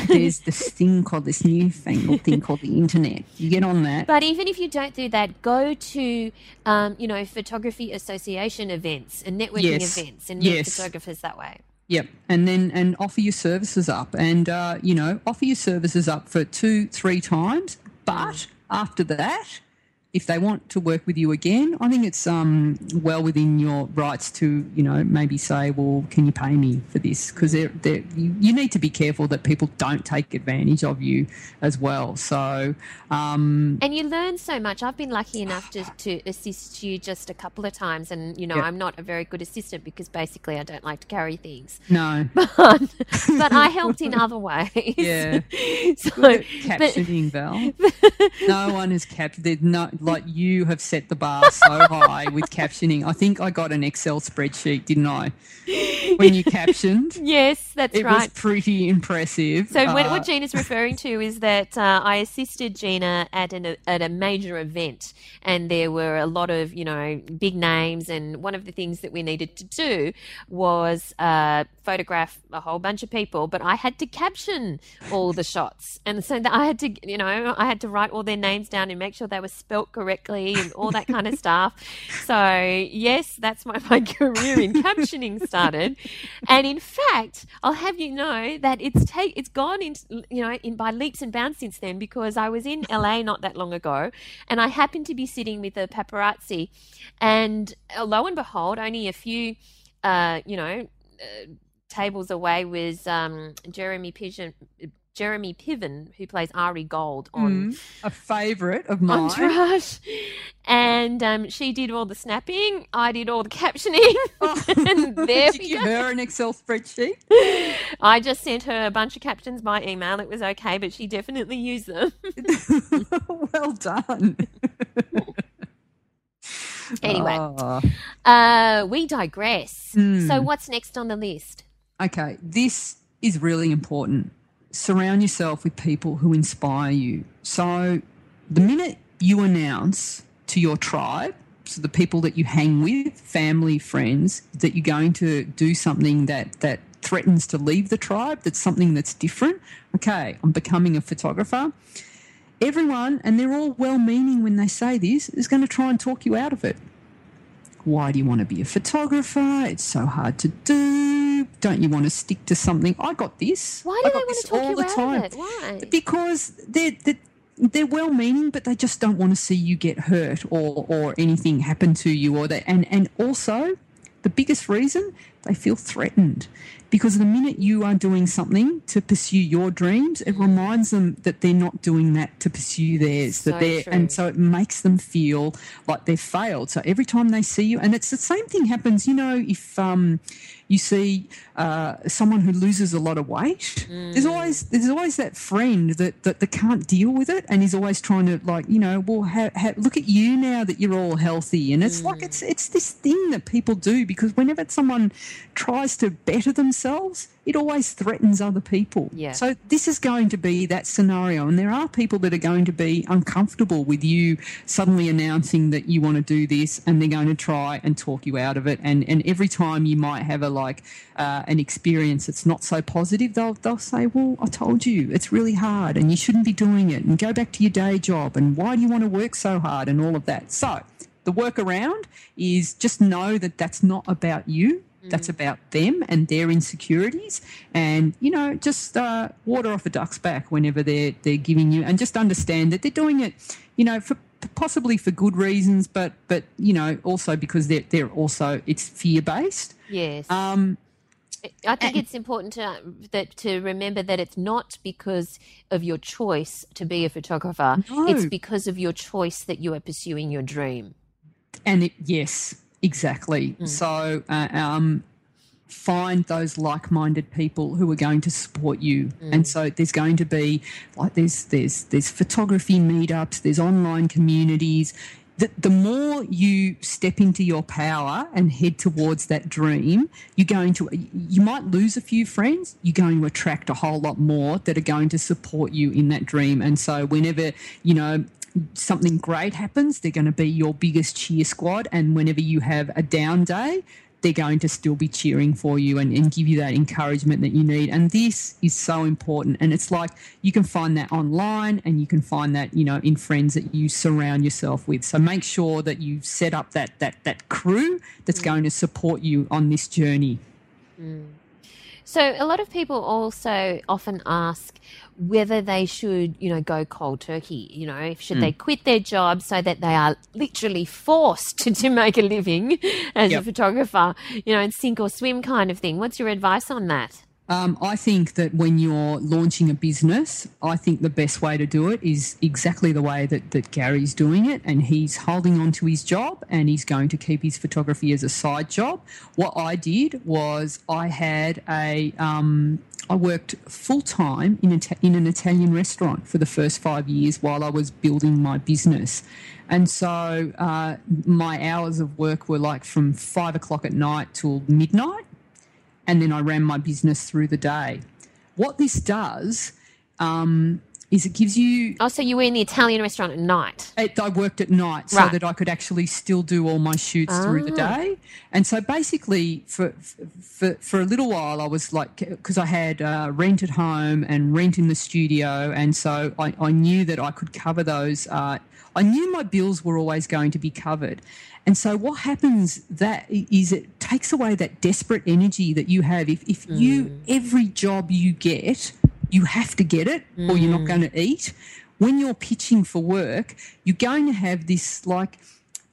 There's this thing called this newfangled thing called the internet. You get on that. But even if you don't do that, go to, um, you know, photography association events and networking Yes. events and meet Yes. photographers that way. Yep, and then and offer your services up, and uh, you know offer your services up for two, three times. But after that, if they want to work with you again, I think it's um, well within your rights to you know maybe say, well, can you pay me for this? Because you, you need to be careful that people don't take advantage of you as well. So um, And you learn so much. I've been lucky enough to, to assist you just a couple of times. And, you know, Yeah. I'm not a very good assistant because basically I don't like to carry things. no, But, but I helped in other ways. Yeah. so, at but- captioning, Val. no one has captured. No, like you have set the bar so high with captioning. I think I got an Excel spreadsheet, didn't I? When you captioned, yes, that's it was right. pretty impressive. So what, Uh, what Gina's referring to is that uh, I assisted Gina at an at a major event, and there were a lot of you know big names, and one of the things that we needed to do was uh, photograph a whole bunch of people, but I had to caption all the shots, and so that I had to you know I had to write all their names down and make sure they were spelt correctly and all that kind of stuff. So yes, that's why my career in captioning started, and in fact, I'll have you know that it's take it's gone in you know in by leaps and bounds since then because I was in LA not that long ago, and I happened to be sitting with a paparazzi, and uh, lo and behold, only a few, uh, you know. Uh, tables away was um, Jeremy Pigeon, Jeremy Piven, who plays Ari Gold on mm, a favourite of mine. Entourage. And um, she did all the snapping. I did all the captioning. and there Did we you give go. her an Excel spreadsheet? I just sent her a bunch of captions by email. It was okay, but she definitely used them. well done. Anyway. Ah. Uh, we digress. Hmm. So, what's next on the list? Okay, this is really important. Surround yourself with people who inspire you. So, the minute you announce to your tribe, so the people that you hang with, family, friends, that you're going to do something that that threatens to leave the tribe, that's something that's different. Okay, I'm becoming a photographer. Everyone, and they're all well-meaning when they say this, is going to try and talk you out of it. Why do you want to be a photographer? It's so hard to do. Don't you want to stick to something? I got this. Why I do they got want to talk all you the time. it? Why? Because they're, they're they're well-meaning, but they just don't want to see you get hurt or or anything happen to you. Or they and and also the biggest reason they feel threatened because the minute you are doing something to pursue your dreams, it reminds them that they're not doing that to pursue theirs. So that they're true. and so it makes them feel like they've failed. So every time they see you, and it's the same thing happens. You know, if um, you see uh, someone who loses a lot of weight, there's always there's always that friend that, that that can't deal with it, and is always trying to like you know, well, ha, ha, look at you now that you're all healthy, and it's like it's it's this thing that people do because whenever someone tries to better themselves, it always threatens other people. Yeah. So this is going to be that scenario, and there are people that are going to be uncomfortable with you suddenly announcing that you want to do this, and they're going to try and talk you out of it. And and every time you might have a like uh, an experience that's not so positive, they'll they'll say, "Well, I told you, it's really hard, and you shouldn't be doing it, and go back to your day job, and why do you want to work so hard, and all of that." So the workaround is just know that that's not about you. That's about them and their insecurities, and you know, just uh, water off a duck's back whenever they're they're giving you, and just understand that they're doing it, you know, for possibly for good reasons, but but you know, also because they're they're also it's fear based. Yes. Um, I think it's important to that to remember that it's not because of your choice to be a photographer. No. It's because of your choice that you are pursuing your dream. And it, yes, exactly. So, uh, um, find those like-minded people who are going to support you. And so there's going to be like there's there's there's photography meetups, there's online communities. the, the more you step into your power and head towards that dream, you're going to, you might lose a few friends, you're going to attract a whole lot more that are going to support you in that dream. And so, whenever, you know, something great happens, they're going to be your biggest cheer squad. And whenever you have a down day, they're going to still be cheering for you and, and give you that encouragement that you need. And this is so important. And it's like you can find that online and you can find that, you know, in friends that you surround yourself with. So make sure that you set up that that that crew that's mm. going to support you on this journey. Mm. So a lot of people also often ask whether they should, you know, go cold turkey. You know, should mm. they quit their job so that they are literally forced to, to make a living as yep. a photographer, you know, and sink or swim kind of thing. What's your advice on that? Um, I think that when you're launching a business, I think the best way to do it is exactly the way that, that Gary's doing it. And he's holding on to his job and he's going to keep his photography as a side job. What I did was I had a, um, I worked full time in, in an Italian restaurant for the first five years while I was building my business. And so uh, my hours of work were like from five o'clock at night till midnight and then I ran my business through the day. What this does um, is it gives you. Oh, so you were in the Italian restaurant at night? It, I worked at night so right. that I could actually still do all my shoots oh. through the ah. day. And so basically, for, for, for a little while, I was like, because I had uh, rent at home and rent in the studio. And so I, I knew that I could cover those. Uh, I knew my bills were always going to be covered. And so what happens that is it takes away that desperate energy that you have. If, if mm. you, every job you get, you have to get it mm. or you're not mm. going to eat. When you're pitching for work, you're going to have this like,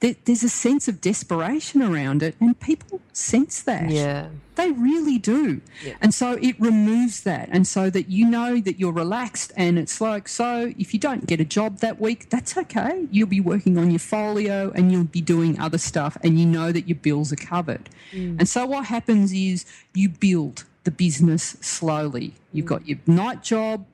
there's a sense of desperation around it, and people sense that. Yeah. They really do. Yeah. And so it removes that. And so that you know that you're relaxed, and it's like, so if you don't get a job that week, that's okay. You'll be working on your folio and you'll be doing other stuff, and you know that your bills are covered. Mm. And so what happens is you build the business slowly. You've got your night job,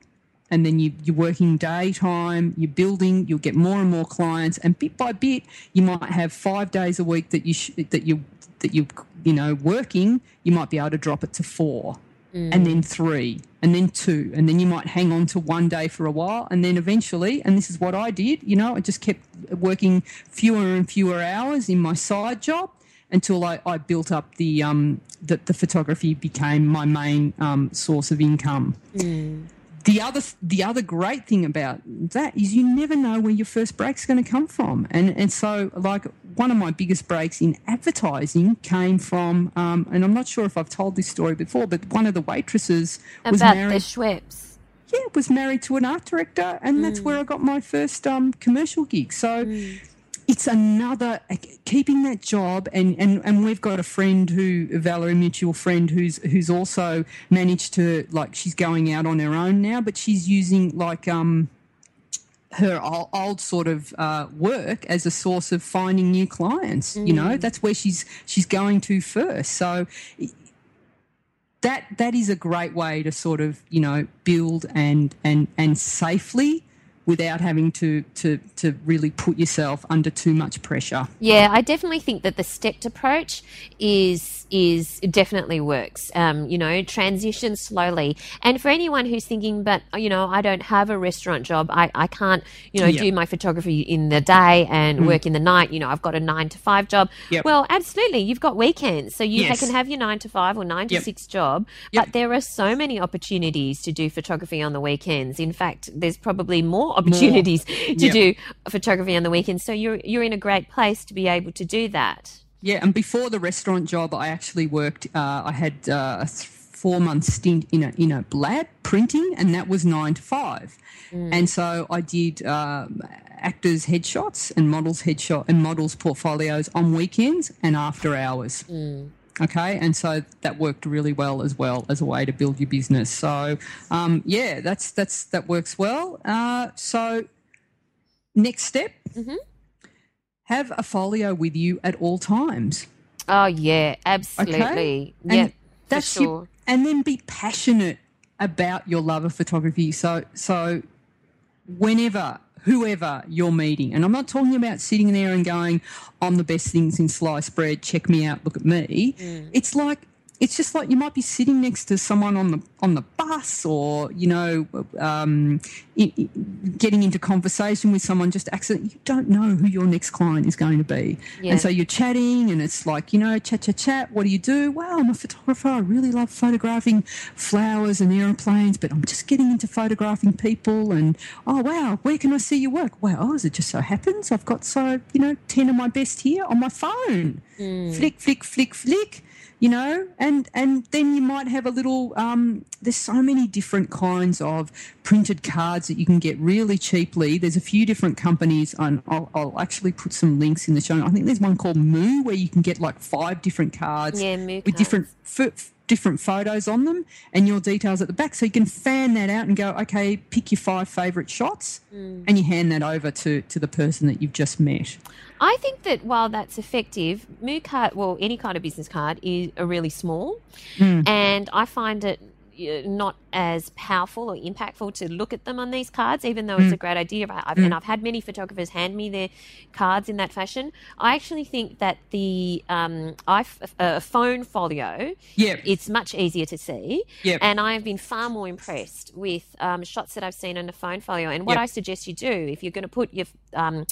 and then you, you're working daytime, you're building, you'll get more and more clients, and bit by bit, you might have five days a week that you sh- that you that you you know working. You might be able to drop it to four, mm. and then three, and then two, and then you might hang on to one day for a while, and then eventually, and this is what I did. You know, I just kept working fewer and fewer hours in my side job until I, I built up the um that the photography became my main um, source of income. Mm. The other the other great thing about that is you never know where your first break's going to come from. And and so like one of my biggest breaks in advertising came from um, and I'm not sure if I've told this story before but one of the waitresses about was married the Schweppes. Yeah was married to an art director and mm. that's where I got my first um, commercial gig. So mm it's another keeping that job and, and, and we've got a friend who a Valerie mutual friend who's who's also managed to like she's going out on her own now but she's using like um her old, old sort of uh, work as a source of finding new clients mm. you know mm. that's where she's she's going to first so that that is a great way to sort of you know build and and and safely without having to, to, to really put yourself under too much pressure. Yeah, I definitely think that the stepped approach is is definitely works. Um, you know, transition slowly. And for anyone who's thinking, but you know, I don't have a restaurant job. I, I can't, you know, yep. do my photography in the day and mm. work in the night. You know, I've got a nine to five job. Yep. Well, absolutely, you've got weekends, so you yes. can have your nine to five or nine to yep. six job. But there are so many opportunities to do photography on the weekends. In fact, there's probably more opportunities More. to yep. do photography on the weekends. So you're you're in a great place to be able to do that. Yeah, and before the restaurant job, I actually worked. Uh, I had uh, a four month stint in a in a lab printing, and that was nine to five. Mm. And so I did uh, actors' headshots and models' headshot and models' portfolios on weekends and after hours. Mm. Okay, and so that worked really well as well as a way to build your business. So, um, yeah, that's that's that works well. Uh, so, next step, mm-hmm. have a folio with you at all times. Oh yeah, absolutely. Okay? Yeah, that's sure. Your, and then be passionate about your love of photography. So, so whenever whoever you're meeting. And I'm not talking about sitting there and going, I'm the best things in sliced bread, check me out, look at me. Mm. It's like it's just like you might be sitting next to someone on the on the bus or you know um, in, in, getting into conversation with someone just accident you don't know who your next client is going to be. Yeah. and so you're chatting and it's like you know chat chat chat what do you do? Wow i'm a photographer. I really love photographing flowers and aeroplanes but i'm just getting into photographing people and oh wow where can i see your work? Well oh, it just so happens i've got so you know 10 of my best here on my phone. Mm. flick flick flick flick you know? And and then you might have a little um, there's so many different kinds of printed cards that you can get really cheaply. There's a few different companies and I'll, I'll actually put some links in the show. I think there's one called moo where you can get like five different cards yeah, with cards. different f- different photos on them and your details at the back. So you can fan that out and go okay pick your five favorite shots mm. and you hand that over to to the person that you've just met I think that while that's effective, Moo card, well, any kind of business card is a really small, mm. and I find it not as powerful or impactful to look at them on these cards, even though it's mm. a great idea. I've, mm. And I've had many photographers hand me their cards in that fashion. I actually think that the um, uh, phone folio, yep. it's much easier to see. Yep. And I have been far more impressed with um, shots that I've seen on the phone folio. And what yep. I suggest you do, if you're going to put your um,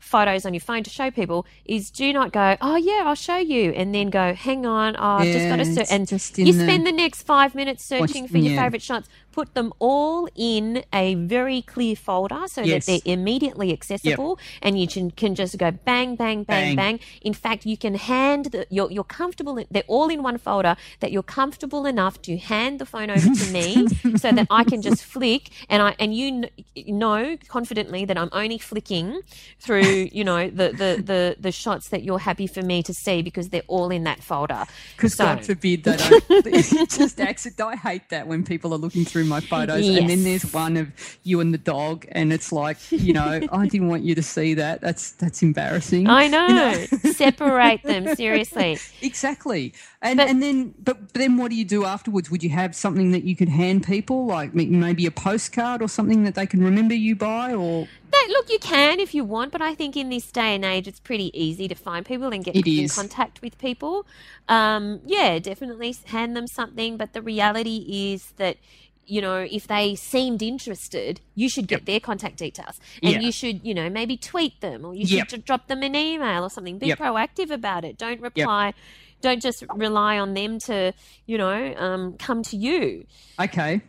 photos on your phone to show people, is do not go, oh, yeah, I'll show you. And then go, hang on, oh, I've just got to... Search. And you spend the next five minutes searching for your favourite shots put them all in a very clear folder so yes. that they're immediately accessible yep. and you can, can just go bang, bang, bang, bang. bang. In fact, you can hand, the, you're, you're comfortable, they're all in one folder that you're comfortable enough to hand the phone over to me so that I can just flick and I, and you know confidently that I'm only flicking through, you know, the, the, the, the shots that you're happy for me to see because they're all in that folder. Because so. God forbid that I just accident, I hate that when people are looking through through my photos, yes. and then there's one of you and the dog, and it's like, you know, I didn't want you to see that. That's that's embarrassing. I know. You know? Separate them seriously. Exactly. And but, and then, but, but then, what do you do afterwards? Would you have something that you could hand people, like maybe a postcard or something that they can remember you by, or? That, look, you can if you want, but I think in this day and age, it's pretty easy to find people and get in contact with people. Um, yeah, definitely hand them something. But the reality is that you know, if they seemed interested, you should get yep. their contact details. And yeah. you should, you know, maybe tweet them or you should yep. drop them an email or something. Be yep. proactive about it. Don't reply. Don't just rely on them to, you know, um, come to you. Okay.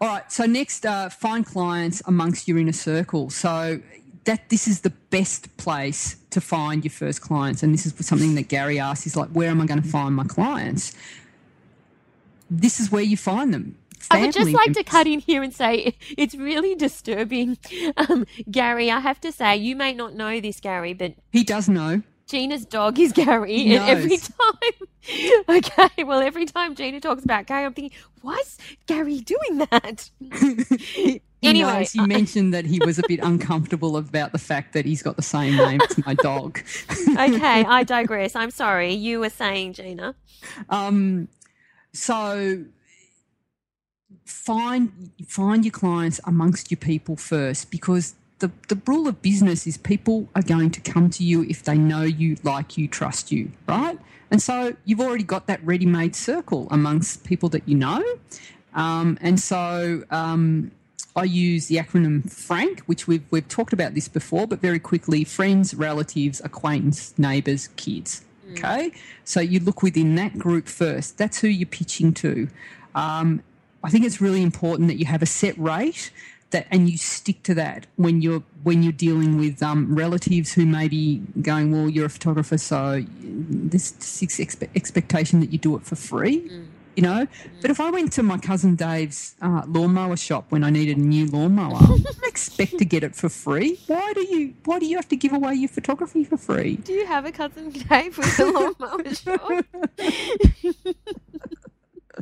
All right. So next, uh, find clients amongst your inner circle. So that this is the best place to find your first clients. And this is something that Gary asked. He's like, where am I going to find my clients? This is where you find them I would just like to cut in here and say it's really disturbing. Um, Gary, I have to say, you may not know this, Gary, but. He does know. Gina's dog is Gary, and every time, okay, well, every time Gina talks about Gary, I'm thinking, why's Gary doing that? anyway, knows, you mentioned that he was a bit uncomfortable about the fact that he's got the same name as my dog. okay, I digress. I'm sorry. You were saying, Gina. Um, so find find your clients amongst your people first because the, the rule of business is people are going to come to you if they know you, like you, trust you, right? And so you've already got that ready made circle amongst people that you know. Um, and so um, I use the acronym FRANK, which we've, we've talked about this before, but very quickly friends, relatives, acquaintance, neighbours, kids. Mm. Okay, so you look within that group first. That's who you're pitching to. Um, I think it's really important that you have a set rate that and you stick to that when you're when you're dealing with um, relatives who may be going, well, you're a photographer, so this expe- expectation that you do it for free. Mm. You know, mm. but if I went to my cousin Dave's uh, lawnmower shop when I needed a new lawnmower, I expect to get it for free. Why do you? Why do you have to give away your photography for free? Do you have a cousin Dave with a lawnmower shop?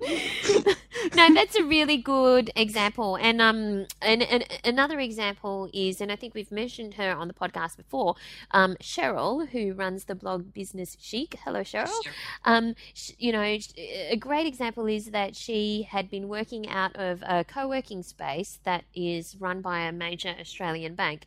no, that's a really good example. And um, and, and another example is, and I think we've mentioned her on the podcast before, um, Cheryl, who runs the blog Business Chic. Hello, Cheryl. Sure. Um, sh- you know, a great example is that she had been working out of a co-working space that is run by a major Australian bank,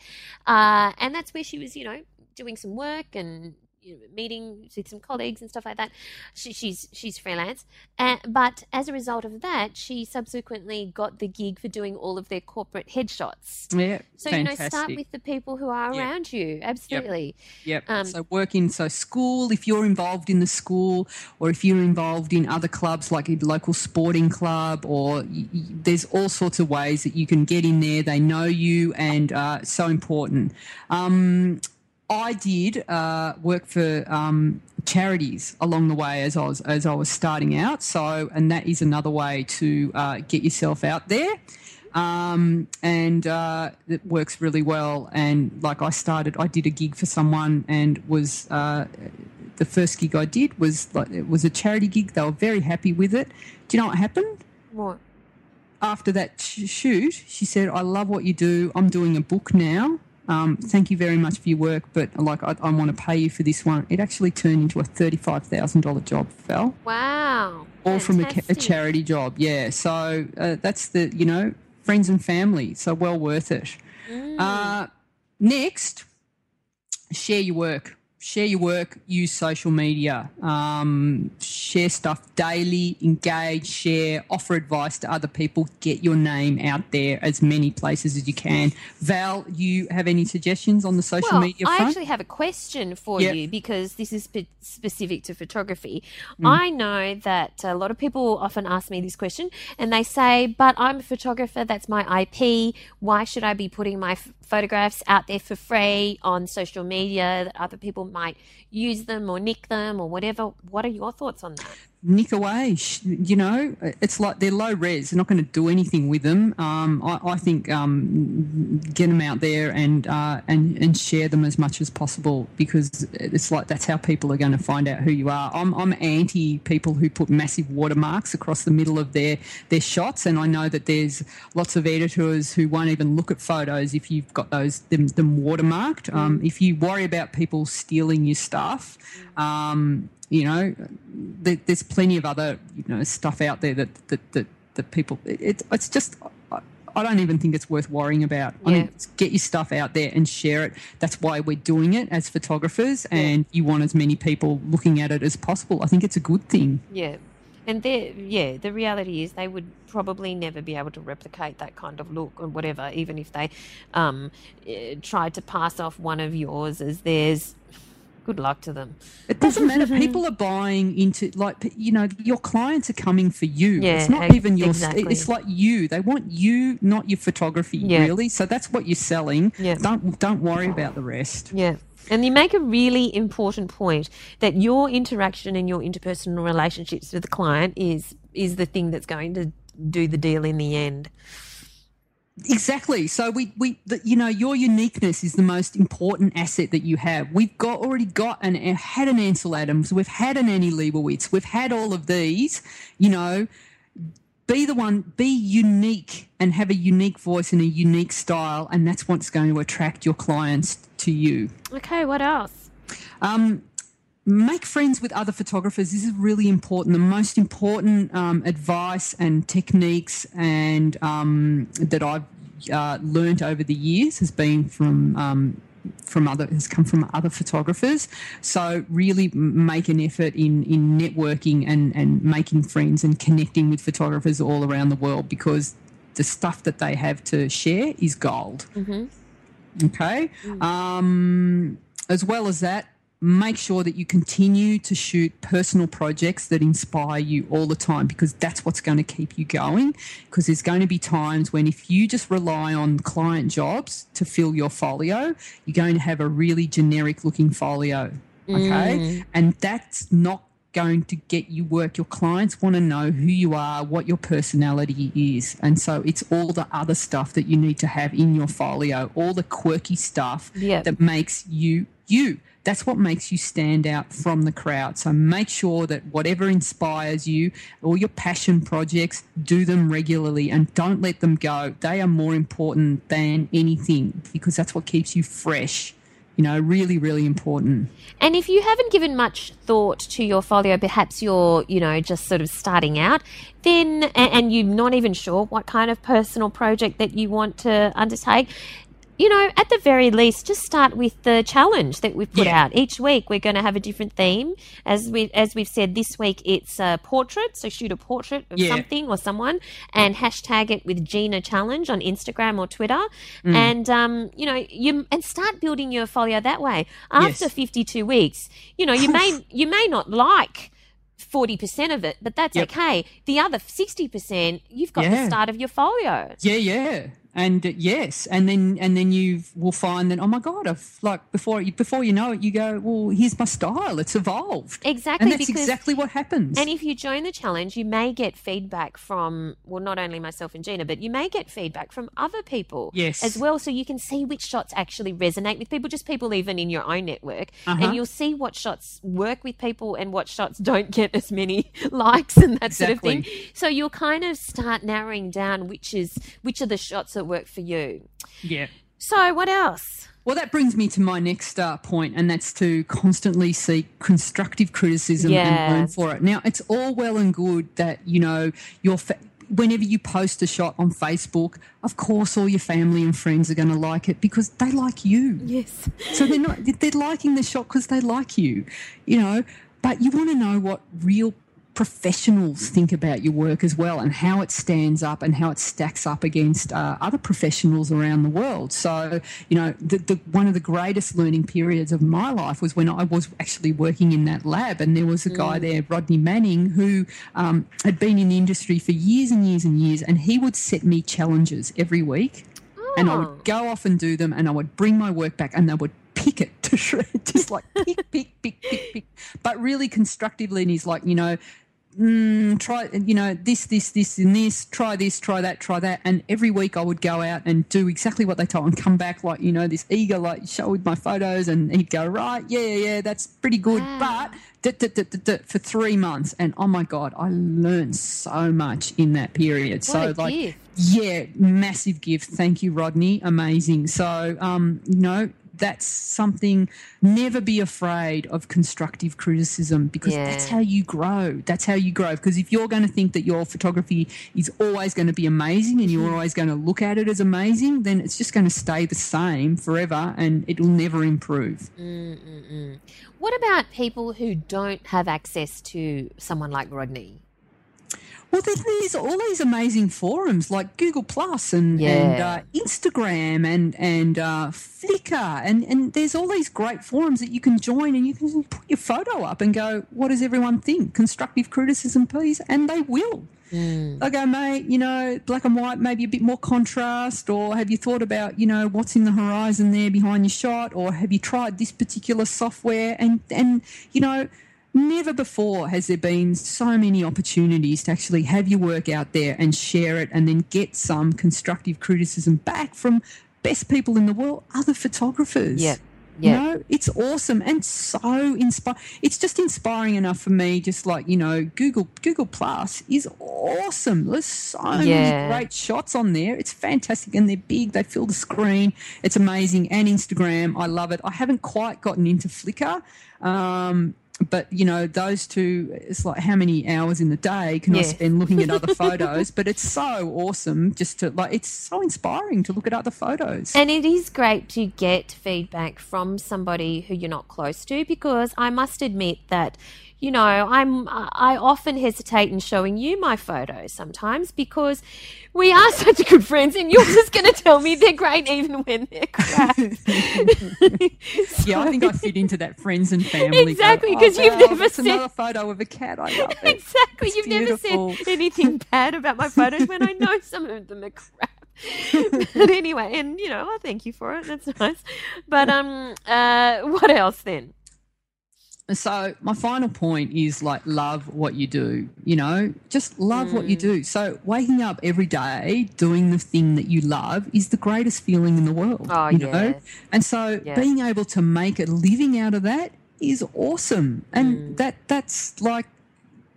uh, and that's where she was, you know, doing some work and you know, meeting with some colleagues and stuff like that. She, she's she's freelance, uh, but as a result of that, she subsequently got the gig for doing all of their corporate headshots. Yeah, So fantastic. you know, start with the people who are Yep. around you. Absolutely. Yep. Um, so working so school, if you're involved in the school, or if you're involved in other clubs like a local sporting club, or y- y- there's all sorts of ways that you can get in there. They know you, and uh, so important. Um, I did uh, work for um, charities along the way as I was as I was starting out. So, and that is another way to uh, get yourself out there um, and uh, it works really well. And like I started, I did a gig for someone, and was uh, the first gig I did was like it was a charity gig. They were very happy with it. Do you know what happened? What? After that sh- shoot, she said, "I love what you do. I'm doing a book now." Um, thank you very much for your work, but like I, I want to pay you for this one. It actually turned into a thirty-five thousand dollar job, Val Wow. all from a, a charity job. Yeah, so uh, that's the you know friends and family. So well worth it. Mm. Uh, next, share your work. Share your work. Use social media. Um, share stuff daily. Engage. Share. Offer advice to other people. Get your name out there as many places as you can. Val, you have any suggestions on the social well, media I actually have a question for Yep. you because this is spe- specific to photography. Mm. I know that a lot of people often ask me this question and they say, But I'm a photographer, that's my IP. Why should I be putting my f- photographs out there for free on social media that other people might use them or nick them or whatever? What are your thoughts on that? Nick away. You know, it's like they're low res. They're not going to do anything with them. Um, I, I think um, get them out there and uh, and and share them as much as possible because it's like that's how people are going to find out who you are. I'm I'm anti people who put massive watermarks across the middle of their their shots, and I know that there's lots of editors who won't even look at photos if you've got those them, them watermarked. Um, if you worry about people stealing your stuff. Um, you know, there, there's plenty of other you know stuff out there that that that, that people. It, it's just. I, don't even think it's worth worrying about. I mean, get your stuff out there and share it. That's why we're doing it as photographers, and you want as many people looking at it as possible. I think it's a good thing. Yeah. And they yeah, the reality is they would probably never be able to replicate that kind of look or whatever, even if they um, eh, tried to pass off one of yours as theirs. Good luck to them. It doesn't matter. Mm-hmm. People are buying into like you know your clients are coming for you. Yeah, it's not ex- even your. exactly. It's like you. They want you, not your photography. Yeah. Really. So that's what you're selling. Yeah. Don't don't worry about the rest. Yeah. And you make a really important point that your interaction and your interpersonal relationships with the client is is the thing that's going to do the deal in the end. Exactly. So we we the, you know your uniqueness is the most important asset that you have. We've got already got an had an Ansel Adams. We've had an Annie Leibovitz. We've had all of these. You know, be the one. Be unique and have a unique voice and a unique style, and that's what's going to attract your clients to you. Okay, what else? Um, make friends with other photographers. This is really important. The most important um, advice and techniques and um, that I've uh, learned over the years has been from. Um, from other has come from other photographers, so really make an effort in in networking and and making friends and connecting with photographers all around the world because the stuff that they have to share is gold. Okay. Um, as well as that, make sure that you continue to shoot personal projects that inspire you all the time because that's what's going to keep you going. Because there's going to be times when if you just rely on client jobs to fill your folio, you're going to have a really generic looking folio. Okay. Mm. And that's not going to get you work. Your clients want to know who you are, what your personality is. And so it's all the other stuff that you need to have in your folio, all the quirky stuff Yep. that makes you you. That's what makes you stand out from the crowd. So make sure that whatever inspires you, all your passion projects, do them regularly and don't let them go. They are more important than anything because that's what keeps you fresh. You know, really, really important. And if you haven't given much thought to your folio, perhaps you're, you know, just sort of starting out, then, and, you're not even sure what kind of personal project that you want to undertake, you know, at the very least, just start with the challenge that we've put Yeah. out. Each week, we're going to have a different theme. As we as we've said, this week it's a portrait. So shoot a portrait of Yeah. something or someone, and hashtag it with Gina Challenge on Instagram or Twitter. Mm. And um, you know, you and start building your folio that way. After Yes. fifty two weeks, you know, you may you may not like. 40% of it, but that's Yep. okay. The other 60%, you've got the start of your folio. Yeah, yeah. And uh, yes, and then and then you will find that oh my god, I've like before you before you know it, you go well here's my style. It's evolved. Exactly, and that's because- exactly what happens. And if you join the challenge, you may get feedback from, well, not only myself and Gina, but you may get feedback from other people Yes. as well. So you can see which shots actually resonate with people, just people even in your own network. Uh-huh. And you'll see what shots work with people and what shots don't get as many likes and that sort of thing. So you'll kind of start narrowing down which is which are the shots that work for you. yeah. So what else? Well, that brings me to my next uh, point, and that's to constantly seek constructive criticism and learn for it. Now, it's all well and good that you know your. Fa- Whenever you post a shot on Facebook, of course, all your family and friends are going to like it because they like you. Yes. So they're not they're liking the shot because they like you, you know. But you want to know what real professionals think about your work as well, and how it stands up and how it stacks up against uh, other professionals around the world. So you know, the, the one of the greatest learning periods of my life was when I was actually working in that lab, and there was a guy there, Rodney Manning, who um, had been in the industry for years and years and years, and he would set me challenges every week and I Oh. would go off and do them, and I would bring my work back, and they would pick it to shred, just like pick, pick, pick, pick, pick, but really constructively. And he's like, you know, mm, try, you know, this, this, this, and this. Try this, try that, try that. And every week I would go out and do exactly what they told, and come back like, you know, this eager like show with my photos, and he'd go, right, yeah, yeah, that's pretty good, Wow. but. duh, duh, duh, duh, duh, for three months, and oh my god, I learned so much in that period. so What a like, gift. yeah, massive gift. Thank you, Rodney. Amazing. So, um, you know, that's something. Never be afraid of constructive criticism because Yeah. that's how you grow. That's how you grow. Because if you're going to think that your photography is always going to be amazing and you're hmm. always going to look at it as amazing, then it's just going to stay the same forever and it will never improve. What about people who don't have access to someone like Rodney? Well, there's these all these amazing forums like Google Plus and, Yeah. and uh, Instagram and and uh, Flickr and and there's all these great forums that you can join and you can put your photo up and go, what does everyone think? Constructive criticism, please, and they will. They go, mate, you know, black and white, maybe a bit more contrast, or have you thought about, you know, what's in the horizon there behind your shot, or have you tried this particular software? And and you know, never before has there been so many opportunities to actually have your work out there and share it, and then get some constructive criticism back from best people in the world, other photographers. Yeah. You Yeah. know, it's awesome and so inspiring. It's just inspiring enough for me. Just like you know, Google Google Plus is awesome. There's so Yeah. many great shots on there. It's fantastic, and they're big. They fill the screen. It's amazing. And Instagram, I love it. I haven't quite gotten into Flickr. Um, but you know those two it's like how many hours in the day can i spend looking at other photos? But it's so awesome just to like it's so inspiring to look at other photos. And it is great to get feedback from somebody who you're not close to because I must admit that you know I'm I often hesitate in showing you my photos sometimes because we are such good friends and you're just going to tell me they're great even when they're crap. Yeah, I think I fit into that friends and family. Exactly, "Oh, 'cause you've never said- another photo of a cat. I love it. exactly. It's You've never beautiful. said anything bad about my photos when I know some of them are crap. but anyway, and you know, I thank you for it. That's nice. But um, uh, what else then? So my final point is like love what you do, you know, just love mm. what you do. So waking up every day doing the thing that you love is the greatest feeling in the world. Oh, you yeah. know? And so Yeah. being able to make a living out of that is awesome. And that that's like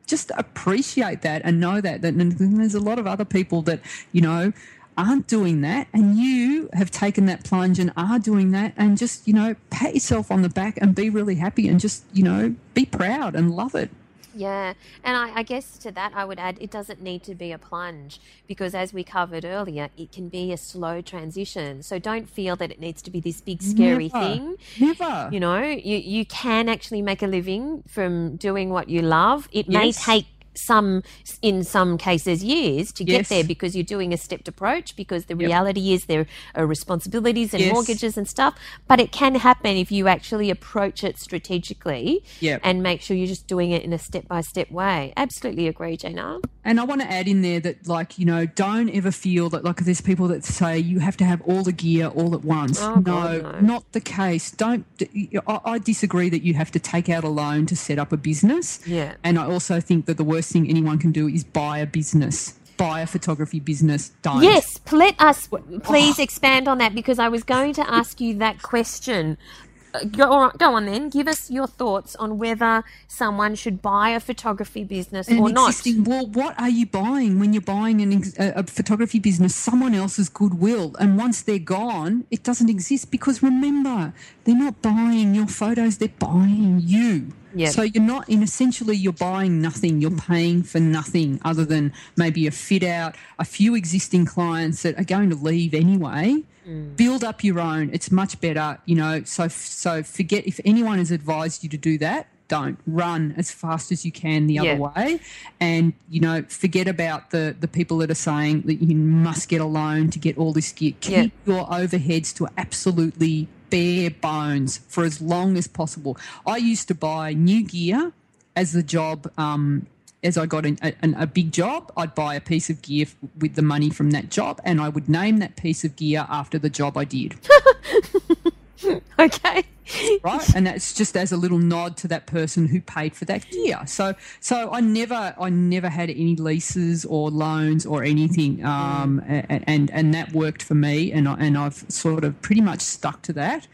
just appreciate that and know that that and there's a lot of other people that, you know, aren't doing that and you have taken that plunge and are doing that and just, you know, pat yourself on the back and be really happy and just, you know, be proud and love it. Yeah, and I, I guess to that I would add it doesn't need to be a plunge because, as we covered earlier, it can be a slow transition. So don't feel that it needs to be this big scary Never. thing. Never. You know, you you can actually make a living from doing what you love. It may take some in some cases years to get Yes. there because you're doing a stepped approach because the reality is there are responsibilities and Yes. mortgages and stuff but it can happen if you actually approach it strategically Yep. and make sure you're just doing it in a step by step way absolutely agree Gina And I want to add in there that, like, you know, don't ever feel that, like, there's people that say you have to have all the gear all at once. Oh, no, God, no. not the case. Don't. I, I disagree that you have to take out a loan to set up a business. Yeah. And I also think that the worst thing anyone can do is buy a business, buy a photography business. Don't. Yes, let us please expand on that because I was going to ask you that question. Uh, Go on, go on then. Give us your thoughts on whether someone should buy a photography business An or not. well, what are you buying when you're buying an, a photography business? Someone else's goodwill, and once they're gone, it doesn't exist because remember, they're not buying your photos; they're buying you. Yep. So you're not, in essentially, you're buying nothing. You're paying for nothing other than maybe a fit out, a few existing clients that are going to leave anyway. Mm. Build up your own. It's much better, you know. So so forget if anyone has advised you to do that. Don't run as fast as you can the Yeah. other way, and you know forget about the the people that are saying that you must get a loan to get all this gear. Keep your overheads to absolutely bare bones for as long as possible. I used to buy new gear as the job. Um, as I got an, a, a big job, I'd buy a piece of gear f- with the money from that job, and I would name that piece of gear after the job I did. okay. Right? and that's just as a little nod to that person who paid for that gear. So, so I never, I never had any leases or loans or anything, um, and, and and that worked for me, and I, and I've sort of pretty much stuck to that.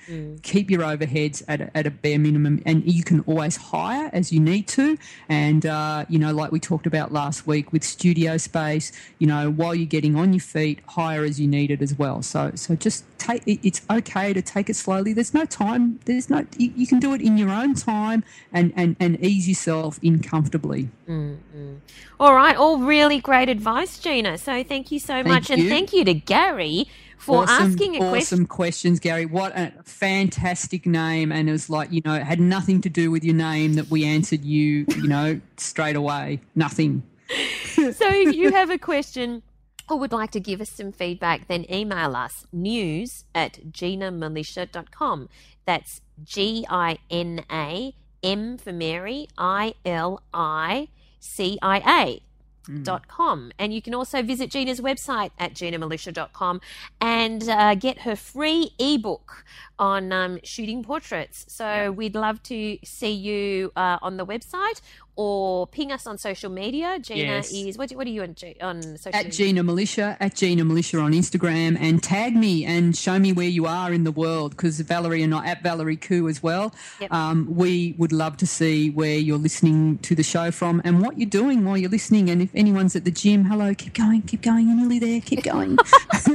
Keep your overheads at a, at a bare minimum, and you can always hire as you need to, and uh, you know, like we talked about last week with studio space, you know, while you're getting on your feet, hire as you need it as well. So, so just take. It's okay to take it slowly. There's no time. There's no. You, you can do it in your own time and and and ease yourself in comfortably. Mm-hmm. All right. All really great advice, Gina. So thank you so much. And thank you to Gary for awesome, asking a awesome question. questions, Gary. What a fantastic name! And it was like you know, it had nothing to do with your name that we answered you. You know, straight away, nothing. So if you have a question or would like to give us some feedback, then email us news at ginamilicia.com. That's G I N A M for Mary, I L I C I A. Dot com and you can also visit Gina's website at ginamilicia.com and uh, get her free ebook on um, shooting portraits. So we'd love to see you uh, on the website or ping us on social media. Gina Yes. is what, what are you on, G- on social At media? Gina Milicia, at Gina Milicia on Instagram, and tag me and show me where you are in the world because Valerie and I at Valerie Khoo as well. Yep. Um, we would love to see where you're listening to the show from and what you're doing while you're listening. And if anyone's at the gym, hello, keep going, keep going, you're nearly there, keep going.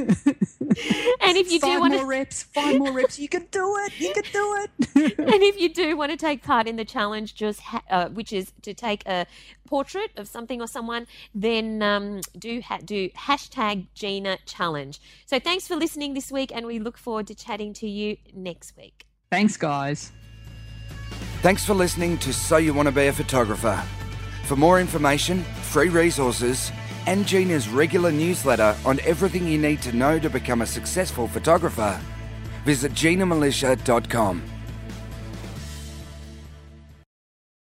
and if you do want more to reps, five more reps, you can do it, you can do it. and if you do want to take part in the challenge, just ha- uh, which is to take a portrait of something or someone, then um, do ha- do hashtag Gina challenge. So thanks for listening this week, and we look forward to chatting to you next week. Thanks, guys. Thanks for listening to So You Want to Be a Photographer. For more information, free resources, and Gina's regular newsletter on everything you need to know to become a successful photographer, visit ginamilicia.com.